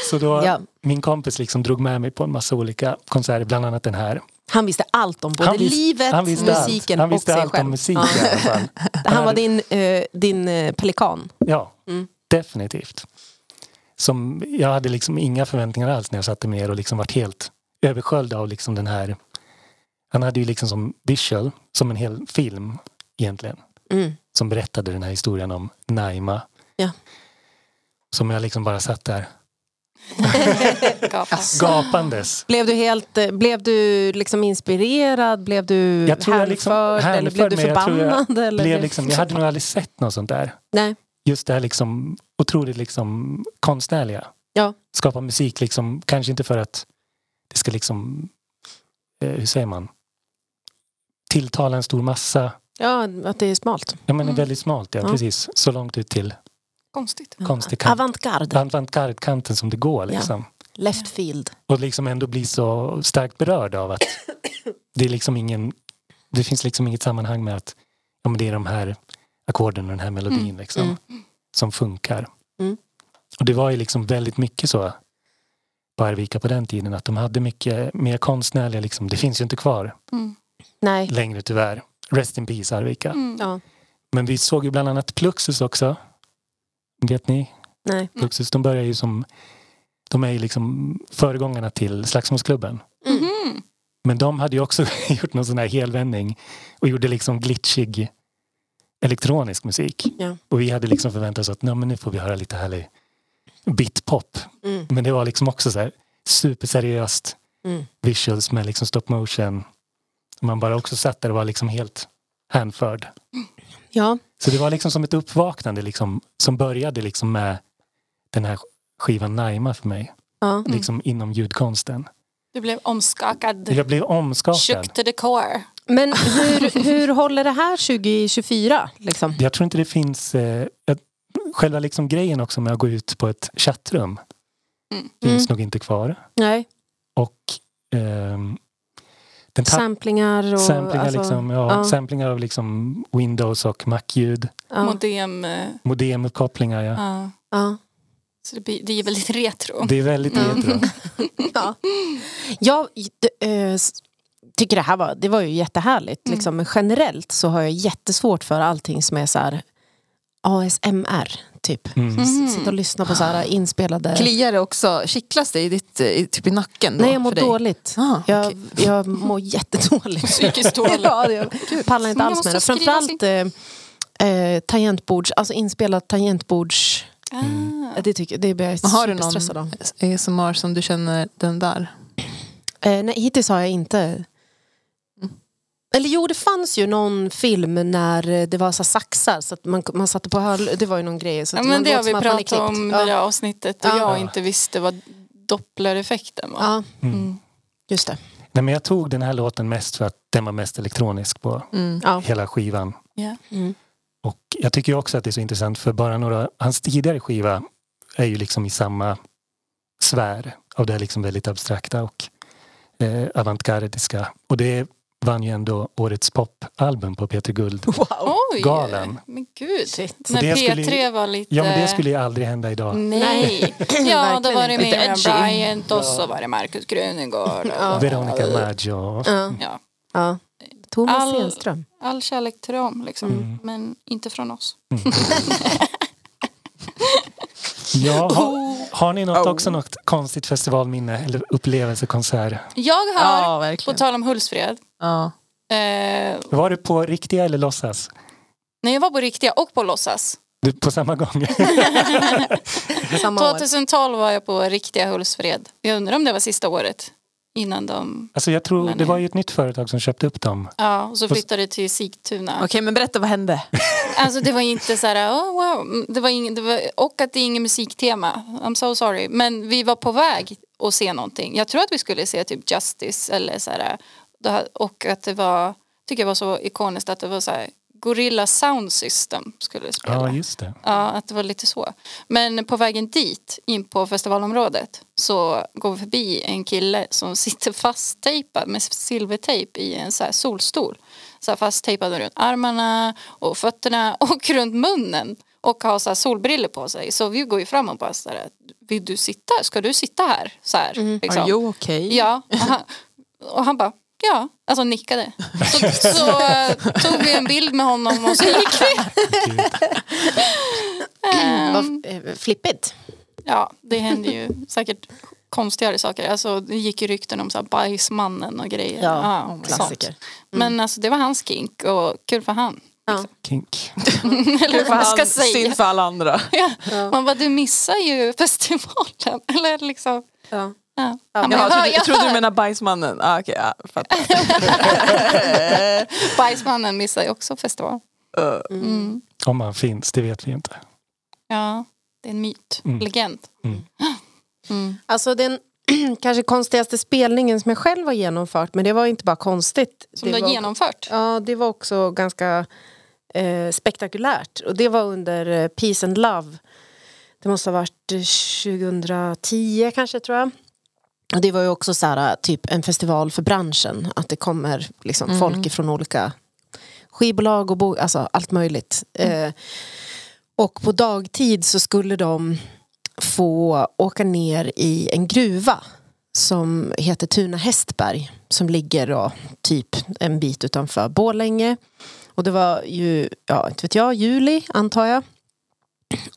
Så då, Ja. min kompis liksom drog med mig på en massa olika konserter, bland annat den här. Han visste allt om både Han visste- livet, han musiken allt. Han och visste sig allt själv. om musik Ja. i alla fall. Han var din, eh, din eh, pelikan. Ja, Mm. definitivt. Som, jag hade liksom inga förväntningar alls när jag satte mig ner och liksom varit helt översköljd av liksom den här... Han hade ju liksom som visual, som en hel film egentligen. Mm. Som berättade den här historien om Naima. Ja. Som jag liksom bara satt där Gapa. gapandes. Blev du, helt, eh, blev du liksom inspirerad? Blev du Jag tror jag hänförd? liksom- eller hänförd, blev du men jag jag förbannad? eller blev- liksom, jag hade nog aldrig sett något sånt där. Nej. Just det här liksom otroligt liksom konstnärliga. Ja. Skapa musik liksom, kanske inte för att det ska liksom, eh, hur säger man? Tilltala en stor massa. Ja, att det är smalt. Ja men Mm. väldigt smalt, ja, Ja. precis. Så långt ut till Konstigt. konstig kant. Avantgarde. avantgarde-kanten som det går liksom. Left field. Och liksom ändå bli så starkt berörd av att det är liksom ingen, det finns liksom inget sammanhang med att ja, men det är de här ackorden och den här melodin Mm. liksom, Mm. som funkar. Mm. Och det var ju liksom väldigt mycket så på Arvika på den tiden att de hade mycket mer konstnärliga, liksom, det finns ju inte kvar Mm. Nej. längre tyvärr. Rest in peace Arvika. Mm. Ja. Men vi såg ju bland annat Pluxus också. Vet ni? Nej. Pluxus, de börjar ju som de är ju liksom föregångarna till Slagsmålsklubben. Mhm. Men de hade ju också gjort någon sån här helvändning och gjorde liksom glitchig elektronisk musik. Ja. Och vi hade liksom förväntat oss att Nej, men nu får vi höra lite härlig bitpop. Mm. Men det var liksom också så här superseriöst Mm. visuals med liksom stop motion. Man bara också satt där och var liksom helt hänförd. Ja. Så det var liksom som ett uppvaknande liksom, som började liksom med den här skivan Naima för mig. Ja. Liksom inom ljudkonsten. Du blev omskakad. Jag blev omskakad. Shook to the core. Men hur, hur håller det här 2024? Liksom? Jag tror inte det finns... Eh, själva liksom grejen också med att gå ut på ett chattrum Mm. finns Mm. nog inte kvar. Nej, Och tapp- samplingar och... samplingar, alltså, liksom, ja, ja. samplingar av liksom Windows och Mac-ljud. ja, Modem. eh, Modemuppkopplingar, ja. ja. ja. Så det, blir, det är väldigt retro. Det är väldigt Mm. retro. Ja. Jag d- s- tycker det här var, det var ju jättehärligt. Mm. Liksom. Men generellt så har jag jättesvårt för allting som är så här ASMR. Typ. Mm. Mm. Sitta och lyssna på så här inspelade... Kliar det också, kittlas det i, ditt, eh, i, typ i nacken? Då, Nej, jag mår dåligt. Ah, Jag, okej. jag mår jättedåligt. Psykiskt dåligt. ja, jag pallar inte alls med det. Framförallt eh, eh, tangentbords, alltså inspelat tangentbords... Ah. Det, tycker, det blir jag Men har du superstressad av. någon ASMR som du känner den där? Eh, nej, hittills har jag inte. Eller jo, det fanns ju någon film när det var så här saxar så att man, man satte på hör, Det var ju någon grej. Så Ja, att men man det har vi pratat om i Ja. det här avsnittet och Ja. jag inte visste vad dopplereffekten var. Ja, Mm. just det. Nej, men jag tog den här låten mest för att den var mest elektronisk på Mm. Ja. hela skivan. Ja. Mm. Och jag tycker ju också att det är så intressant för bara några, hans tidigare skiva är ju liksom i samma sfär av det här liksom väldigt abstrakta och eh, avantgardiska. Och det vann ju ändå årets popalbum på Peter Guld. Oj! Galen. Men gud. Shit. När det P3 skulle- var lite... Ja men det skulle ju aldrig hända idag. Nej. ja, då var det. Miriam. Bryant och så var det Marcus Krunegård. Ja. och- Veronica Maggio. Ja. Ja. Ja. Thomas All- Stenström. All kärlek till dem, liksom. Mm. men inte från oss. Ja, Oh. har, har ni något också något konstigt festivalminne eller upplevelse, Jag har, Ja, på tal om Hultsfred, Ja. eh, Var du på riktiga eller låtsas? när jag var på riktiga och på låtsas. Du, på samma gång? Samma år. 2012 var jag på riktiga Hultsfred. Jag undrar om det var sista året innan de... alltså jag tror, Men- det var ju ett nytt företag som köpte upp dem. Ja, och så flyttade det till Sigtuna. Okej, men berätta vad hände? Alltså det var inte så här, oh, wow. det var ingen, det var, och att det är inget musiktema. I'm so sorry. Men vi var på väg att se någonting. Jag tror att vi skulle se typ Justice eller så här. Det här- Och att det var, tycker jag var så ikoniskt att det var så här, Gorilla Sound System skulle spela. Ja, just det. Ja, att det var lite så. Men på vägen dit, in på festivalområdet, så går vi förbi en kille som sitter fasttejpad med silvertejp i en så här solstol. Så här fasttejpad runt armarna och fötterna och runt munnen. Och har så här solbriller på sig. Så vi går ju fram och bara så här, vill du sitta? Ska du sitta här? Så här, liksom. Are you okay? Ja, och han, och han bara ja, alltså nickade. Så, så eh, tog vi en bild med honom och så gick vi. Gud. Ehm, Vad eh, flippigt. Ja, det hände ju säkert konstigare saker. Alltså, det gick ju rykten om så här bajsmannen och grejer. Ja, sånt. klassiker. Men alltså, det var hans kink och kul för han. Ja. Kink. Eller vad man ska Han, säga. synd för alla andra. Ja. Man bara, du missar ju festivalen. Eller liksom. Ja. Ja. Jaha, trodde, "Ja, jag trodde du menade bajsmannen. Ah, okay, ja. Bajsmannen missar ju också festival. Uh, Mm. Om han finns, det vet vi inte. Ja, det är en myt. Mm. Legend. Mm. Mm. Alltså den kanske konstigaste spelningen som jag själv har genomfört, men det var inte bara konstigt. Som det du var, har genomfört. Ja, det var också ganska eh, spektakulärt. Och det var under eh, Peace and Love. Det måste ha varit eh, 2010 kanske tror jag. Det var ju också så här, typ en festival för branschen. Att det kommer liksom folk ifrån olika skivbolag och bo- alltså allt möjligt. Eh, och på dagtid så skulle de få åka ner i en gruva som heter Tuna Hästberg som ligger då, typ en bit utanför Borlänge. Och det var ju, ja inte vet jag, juli antar jag.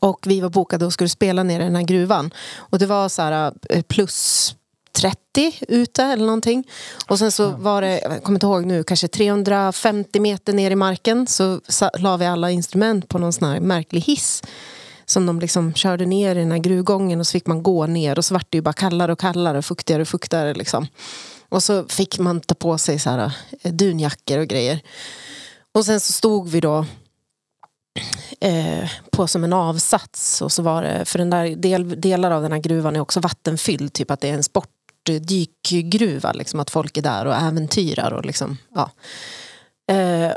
Och vi var bokade och skulle spela ner i den här gruvan. Och det var så här eh, plus 30 ute eller någonting. Och sen så var det, jag kommer inte ihåg nu, kanske 350 meter ner i marken så la vi alla instrument på någon sån här märklig hiss. Som de liksom körde ner i den här gruvgången och så fick man gå ner och så vart det ju bara kallare och kallare, fuktigare och fuktigare liksom. Och så fick man ta på sig så här, eh, dunjackor och grejer. Och sen så stod vi då eh, på som en avsats. Och så var det, för den där del, delar av den här gruvan är också vattenfylld. Typ att det är en Eh, dykgruva, Liksom, att folk är där och äventyrar. Och liksom, ja. eh,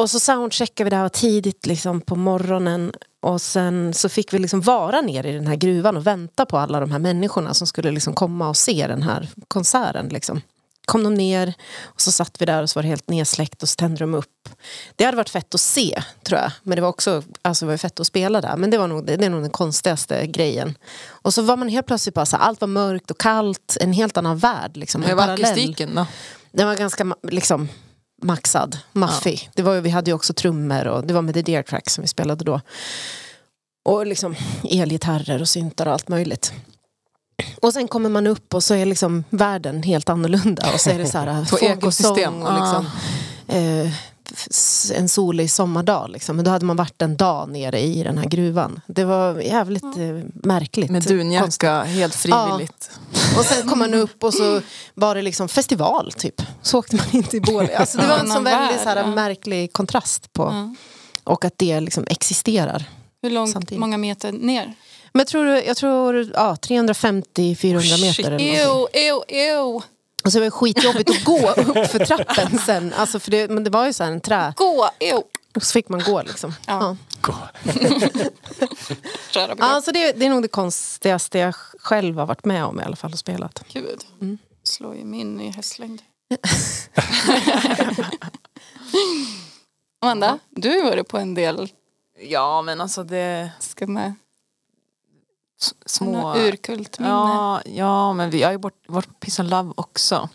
och så soundcheckade vi det här tidigt liksom, på morgonen. Och sen så fick vi liksom vara nere i den här gruvan och vänta på alla de här människorna som skulle liksom komma och se den här konserten. Liksom kom de ner och så satt vi där och så var det helt nedsläckt och så tände de upp. Det hade varit fett att se tror jag. Men det var också alltså det var fett att spela där. Men det, var nog, det är nog den konstigaste grejen. Och så var man helt plötsligt bara så här, allt var mörkt och kallt. En helt annan värld. Liksom, Hur var parallell. akustiken då? Den var ganska liksom, maxad, maffig. Det var, vi hade ju också trummor och det var med The Deer Track som vi spelade då. Och liksom elgitarrer och syntar och allt möjligt. Och sen kommer man upp och så är liksom världen helt annorlunda. Och så är det så här På ekosystem. fågelsång och liksom, eh, en solig sommardag. Liksom. Men då hade man varit en dag nere i den här gruvan. Det var jävligt eh, märkligt. Med dunjacka, helt frivilligt. Och sen kom man upp och så var det liksom festival typ. Så åkte man inte i Borlänge. Alltså det var en sån väldigt så här, ja. märklig kontrast på. Ja. Och att det liksom existerar. Hur långt, Samtidigt. många meter ner? Men jag tror, jag tror ja, 350-400 Oh, meter. Eller. Ew, ew, ew. och så var det skitjobbigt att gå upp för trappen sen. Alltså för det, men det var ju så här en trä. Gå, ew. Och så fick man gå liksom. Ja. Ja. Gå. Alltså det, det är nog det konstigaste jag själv har varit med om i alla fall och spelat. Gud. Mm. Slår ju min i hästlängd. Amanda, du har varit på en del Ja men alltså det... ska med Små... urkultminne. Ja, ja, men vi har ju bort- varit på Peace and Love också.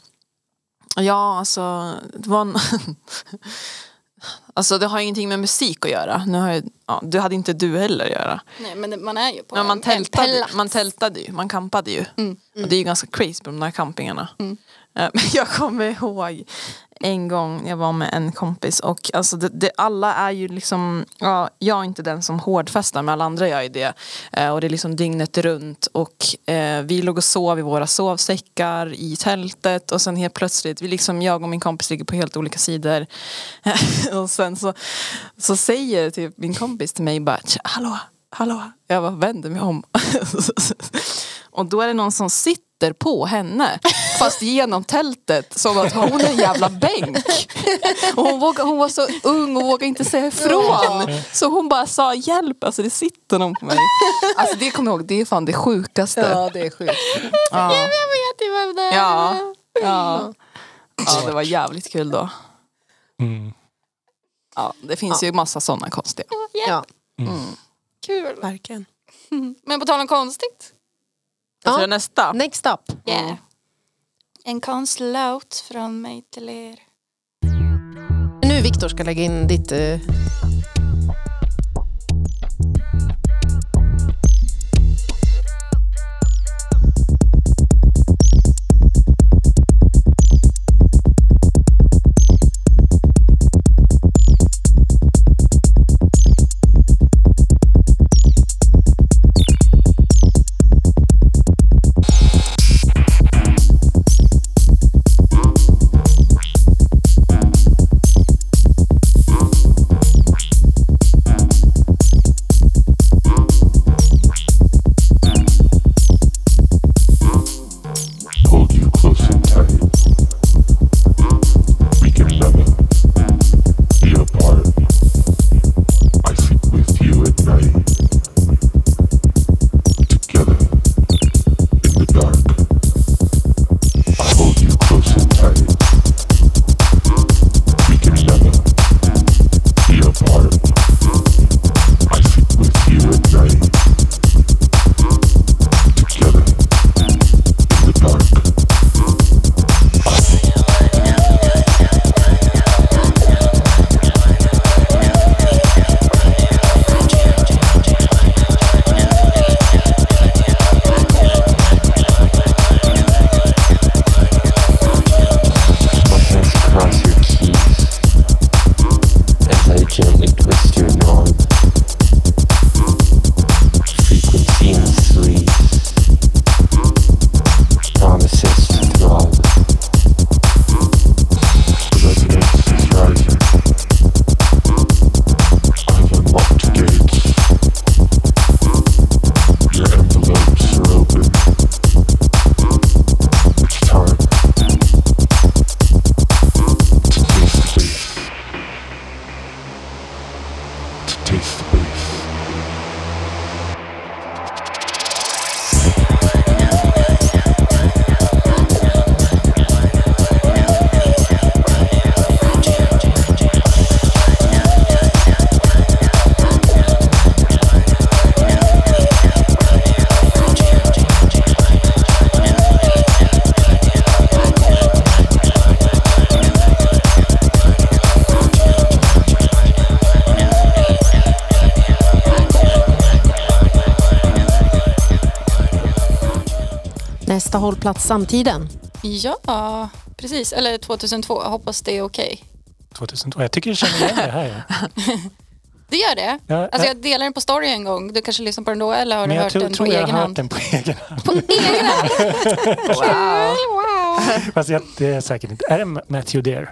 Ja, alltså det var en Alltså det har ingenting med musik att göra. Nu har jag, ja, det hade inte du heller att göra. Nej men man är ju på Men man en- en tältade, plats. man tältade ju, man campade ju. Mm. Och det är ju ganska crazy på de där campingarna. Mm. Eh, Men jag kommer ihåg en gång jag var med en kompis och alltså det, det, alla är ju liksom, ja, jag är inte den som hårdfestar men alla andra gör ju det. Eh, och det är liksom dygnet runt och eh, vi låg och sov i våra sovsäckar i tältet och sen helt plötsligt, vi liksom, jag och min kompis ligger på helt olika sidor. och sen så, så säger typ min kompis till mig bara, hallå, hallå, jag bara vänder mig om. och då är det någon som sitter på henne fast genom tältet som att hon är en jävla bänk. Och hon, vågar, hon var så ung och vågade inte säga ifrån. Så hon bara sa hjälp, alltså det sitter någon på mig. Alltså det kommer jag ihåg, det är fan det sjukaste. Ja, det är sjukt. Ja, Jag vet ju vem det är. ja, ja. ja det var jävligt kul då. Mm. Ja, det finns ju massa sådana konstiga. Ja, Kul. verkligen. Men på tal om konstigt. Jag Ja. tror nästa. Next up. Yeah. En konstlåt från mig till er. Nu Viktor ska lägga in ditt... eh, Nästa hållplats samtiden. Ja, precis. Eller 2002. Jag hoppas det är okej. 2002. Jag tycker jag känner igen det här. Ja. Det gör det? Ja, Alltså jag delade den på story en gång. Du kanske lyssnar på den då eller har du jag hört tror, den på tror jag egen har hört hand? den på egen hand. På egen hand? Wow. wow. Fast jag, det är säkert inte. Är det Matthew Dare?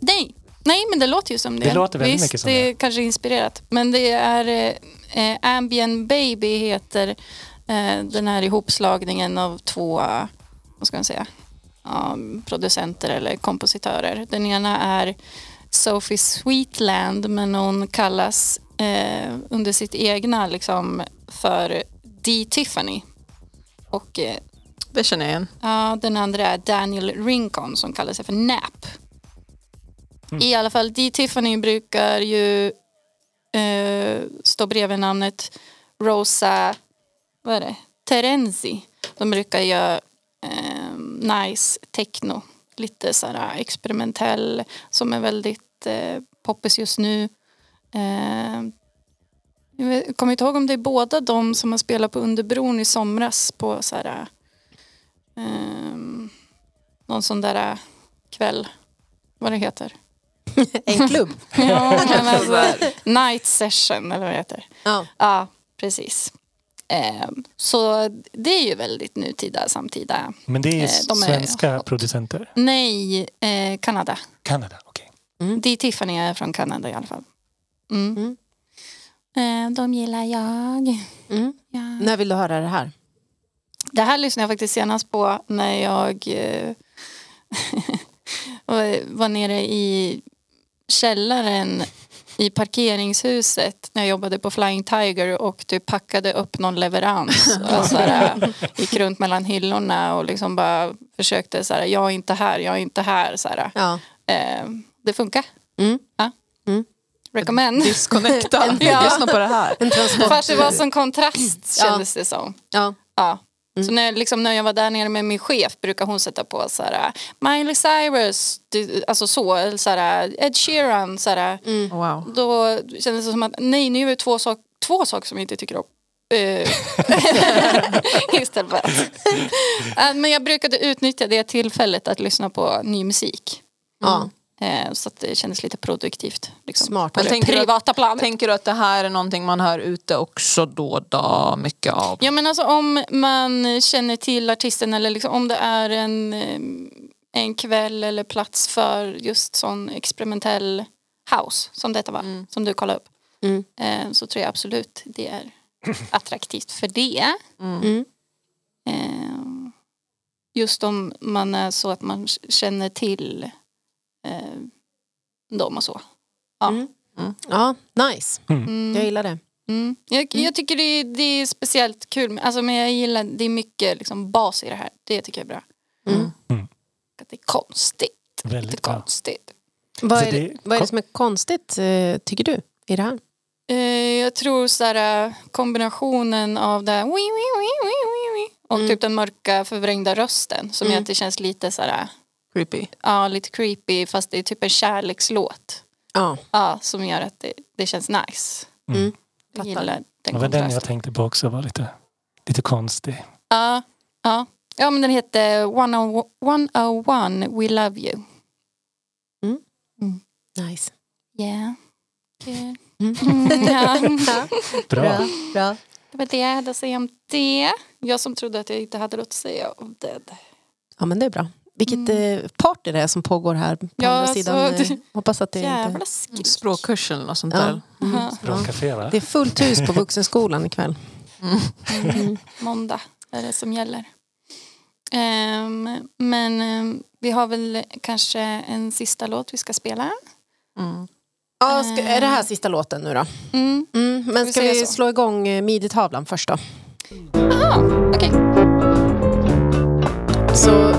Nej. Nej, men det låter ju som det. Det låter väldigt Visst, mycket som det. det. är kanske inspirerat. Men det är eh, Ambient Baby heter den här ihopslagningen av två, eh, vad ska man säga, producenter eller kompositörer. Den ena är Sophie Sweetland men hon kallas eh, under sitt egna liksom för D. Tiffany. Och eh, Det känner jag igen. Ja, den andra är Daniel Rincon som kallar sig för NAP. I alla fall, D. Tiffany brukar ju eh, stå bredvid namnet Rosa vad är det? Terenzi. De brukar göra eh, nice techno. Lite sådär experimentell som är väldigt eh, poppis just nu. Eh, jag kommer inte ihåg om det är båda de som har spelat på Underbron i somras på så här, ehm, någon sån där kväll. Vad det heter. En klubb. Ja, men alltså, night session eller vad det heter. Ja. Ja, precis. Ehm, så det är ju väldigt nutida, samtida. Men det är Eh, de är svenska hot. producenter. Nej, eh, Kanada. Kanada, okej. Det är Tiffany är från Kanada i alla fall. Mm. Mm. Eh, de gillar jag. Mm. Ja. När vill du höra det här? Det här lyssnade jag faktiskt senast på när jag eh, var- var nere i källaren i parkeringshuset när jag jobbade på Flying Tiger och du packade upp någon leverans. Och så här, gick runt mellan hyllorna och liksom bara försökte så här, jag är inte här, jag är inte här. Så här. Ja. Eh, det funkar. Mm. Ja. Mm. Recommend. Disconnecta. Ja. Lyssna på det här. Fast det var som kontrast Ja. kändes det som. Ja. Ja. Så när, liksom, när jag var där nere med min chef brukar hon sätta på så här, Miley Cyrus, du, alltså så, så här, Ed Sheeran. Så här, Wow. Då kändes det som att nej, nu är det två, sak, två saker som jag inte tycker om. Eh, Istället för Men jag brukade utnyttja det tillfället att lyssna på ny musik. Ja. Eh, Så att det kändes lite produktivt. Liksom. Smart. På Men det tänker du att- privata planet. Tänker du att det här är någonting man hör ute också då och då? Mycket av? Ja men alltså om man känner till artisten eller liksom, om det är en, eh, en kväll eller plats för just sån experimentell house som detta var, som du kollade upp. Mm. Eh, så tror jag absolut det är attraktivt för det. Mm. Eh, just om man är så att man känner till eh, dem och så. Ja. Mm. Ja, nice. Mm. Jag gillar det. Mm. Jag, jag tycker det är, det är speciellt kul. Alltså, men jag gillar, det är mycket liksom, bas i det här. Det tycker jag är bra. Mm. Mm. Att det är konstigt. Det är Väldigt bra. konstigt. Vad, är det, det- vad är det som är konstigt, eh, tycker du, i det här? Eh, jag tror så här, eh, kombinationen av det här, och Mm. typ den mörka förvrängda rösten som Mm. gör att det känns lite så här, Creepy. ja, lite creepy fast det är typ en kärlekslåt. Ja. Ja, som gör att det, det känns nice. Mm. Jag Fattar. gillar den Det var den jag tänkte på också, var lite, lite konstig. Ja, ja. ja, men den heter 101 We Love You. Nice. Yeah. Yeah. Mm. Mm, ja. Bra. bra. Det var det jag hade att säga om det. Jag som trodde att jag inte hade något att säga om det. Ja, men det är bra. Vilket eh, party det är som pågår här på Ja, andra så sidan. det- Eh, hoppas att det Jävla inte... Språkkurs eller något sånt Ja. där. Va? Det är fullt hus på Vuxenskolan ikväll. Måndag är det som gäller. Ehm, men ehm, vi har väl kanske en sista låt vi ska spela. Mm. Ja, ska, är det här sista låten nu då? Mm. Mm, men Vi ska vi så. slå igång eh, midi-tavlan först då? Aha, okej. Så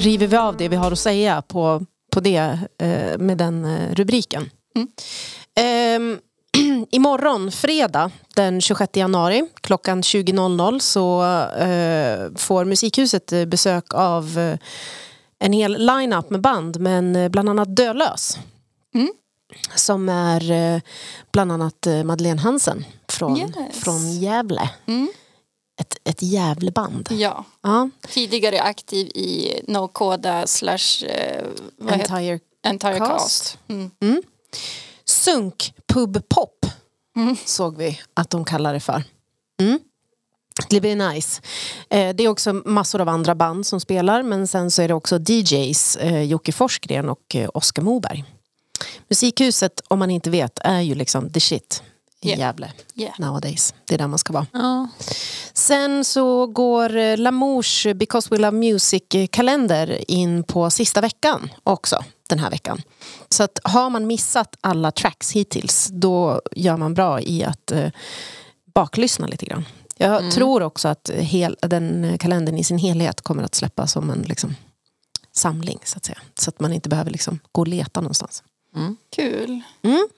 river vi av det vi har att säga på, på det eh, med den eh, rubriken. Mm. Ehm, imorgon, fredag den 26 januari klockan 20.00 så eh, får Musikhuset eh, besök av eh, en hel line-up med band men eh, bland annat Dölös. Mm. Som är eh, bland annat eh, Madeleine Hansen från, Yes. från Gävle. Mm. Ett Gävleband. Ja. Ja, Tidigare aktiv i No Coda slash eh, Entire Entire Cast. Cast. Mm. Sunk Pub Pop Mm. såg vi att de kallar det för. Mm. Det blir nice. Eh, det är också massor av andra band som spelar men sen så är det också DJs eh, Jocke Forsgren och eh, Oskar Moberg. Musikhuset, om man inte vet, är ju liksom the shit i Yeah. Gävle Yeah. nowadays. Det är där man ska vara. Ja. Sen så går eh, Lamours Because We Love Music-kalender in på sista veckan också den här veckan. Så att har man missat alla tracks hittills då gör man bra i att eh, baklyssna lite grann. Jag tror också att hel, den kalendern i sin helhet kommer att släppas som en liksom, samling så att säga. Så att man inte behöver liksom, gå och leta någonstans. Kul. Mm.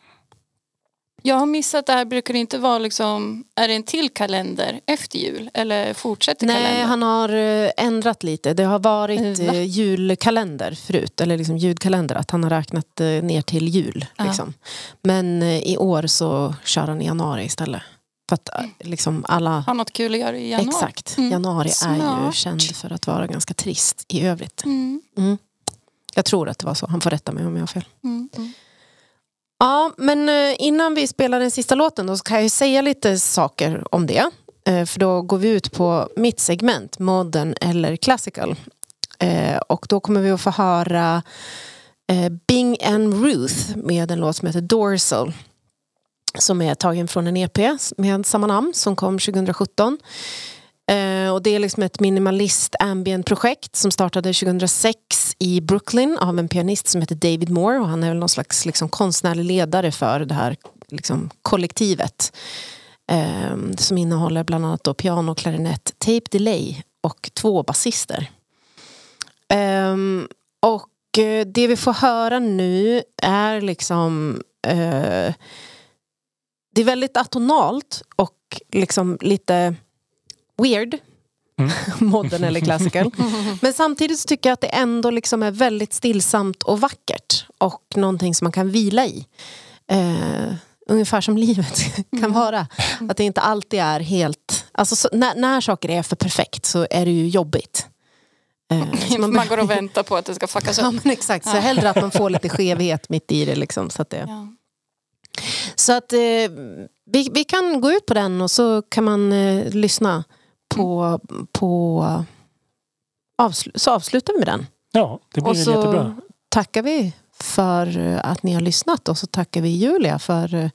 Jag har missat det här, brukar det inte vara liksom, är det en till kalender efter jul? Eller fortsätter Nej, kalendern? han har eh, ändrat lite. Det har varit Va? eh, julkalender förut, eller liksom ljudkalender, att han har räknat eh, ner till jul. Liksom. Men i år så kör han i januari istället. För att eh, liksom alla... Har något kul att göra i januari? Exakt, Mm. januari är ju Smart. känd för att vara ganska trist i övrigt. Mm. Jag tror att det var så, han får rätta mig om jag har fel. Ja, men eh, innan vi spelar den sista låten då så kan jag ju säga lite saker om det. Eh, för då går vi ut på mitt segment, modern eller classical. Eh, och då kommer vi att få höra Bing and Ruth med en låt som heter Dorsal. Som är tagen från en EP med samma namn som kom 2017. Eh, och det är liksom ett minimalist ambient projekt som startade 2006 i Brooklyn av en pianist som heter David Moore och han är väl någon slags liksom, konstnärlig ledare för det här liksom, kollektivet. Eh, som innehåller bland annat då piano, klarinett, tape delay och två basister. Eh, och eh, det vi får höra nu är liksom eh, det är väldigt atonalt och liksom lite weird. Mm. Modern eller classical. Men samtidigt så tycker jag att det ändå liksom är väldigt stillsamt och vackert. Och någonting som man kan vila i. Eh, ungefär som livet kan vara. Att det inte alltid är helt... Alltså, så, när, när saker är för perfekt så är det ju jobbigt. Eh, Man, man går och väntar på att det ska fuckas Ja upp. men exakt, så hellre att man får lite skevhet mitt i det. Liksom, så att, det, Ja. så att eh, vi, vi kan gå ut på den och så kan man eh, lyssna på, på avsl så avslutar vi med den. Ja, det blir Och så jättebra. tackar vi för eh, att ni har lyssnat och så tackar vi Julia för eh,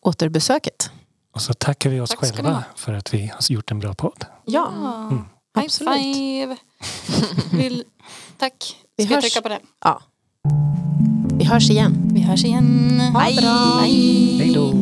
återbesöket. Och så tackar vi oss Tack själva för att vi har gjort en bra podd. Ja, High absolut. five. Vill, tack. Vi Ska jag hörs. trycka på den? Ja. Vi hörs igen. Vi hörs igen. Ha det bra. Bye. Hej då!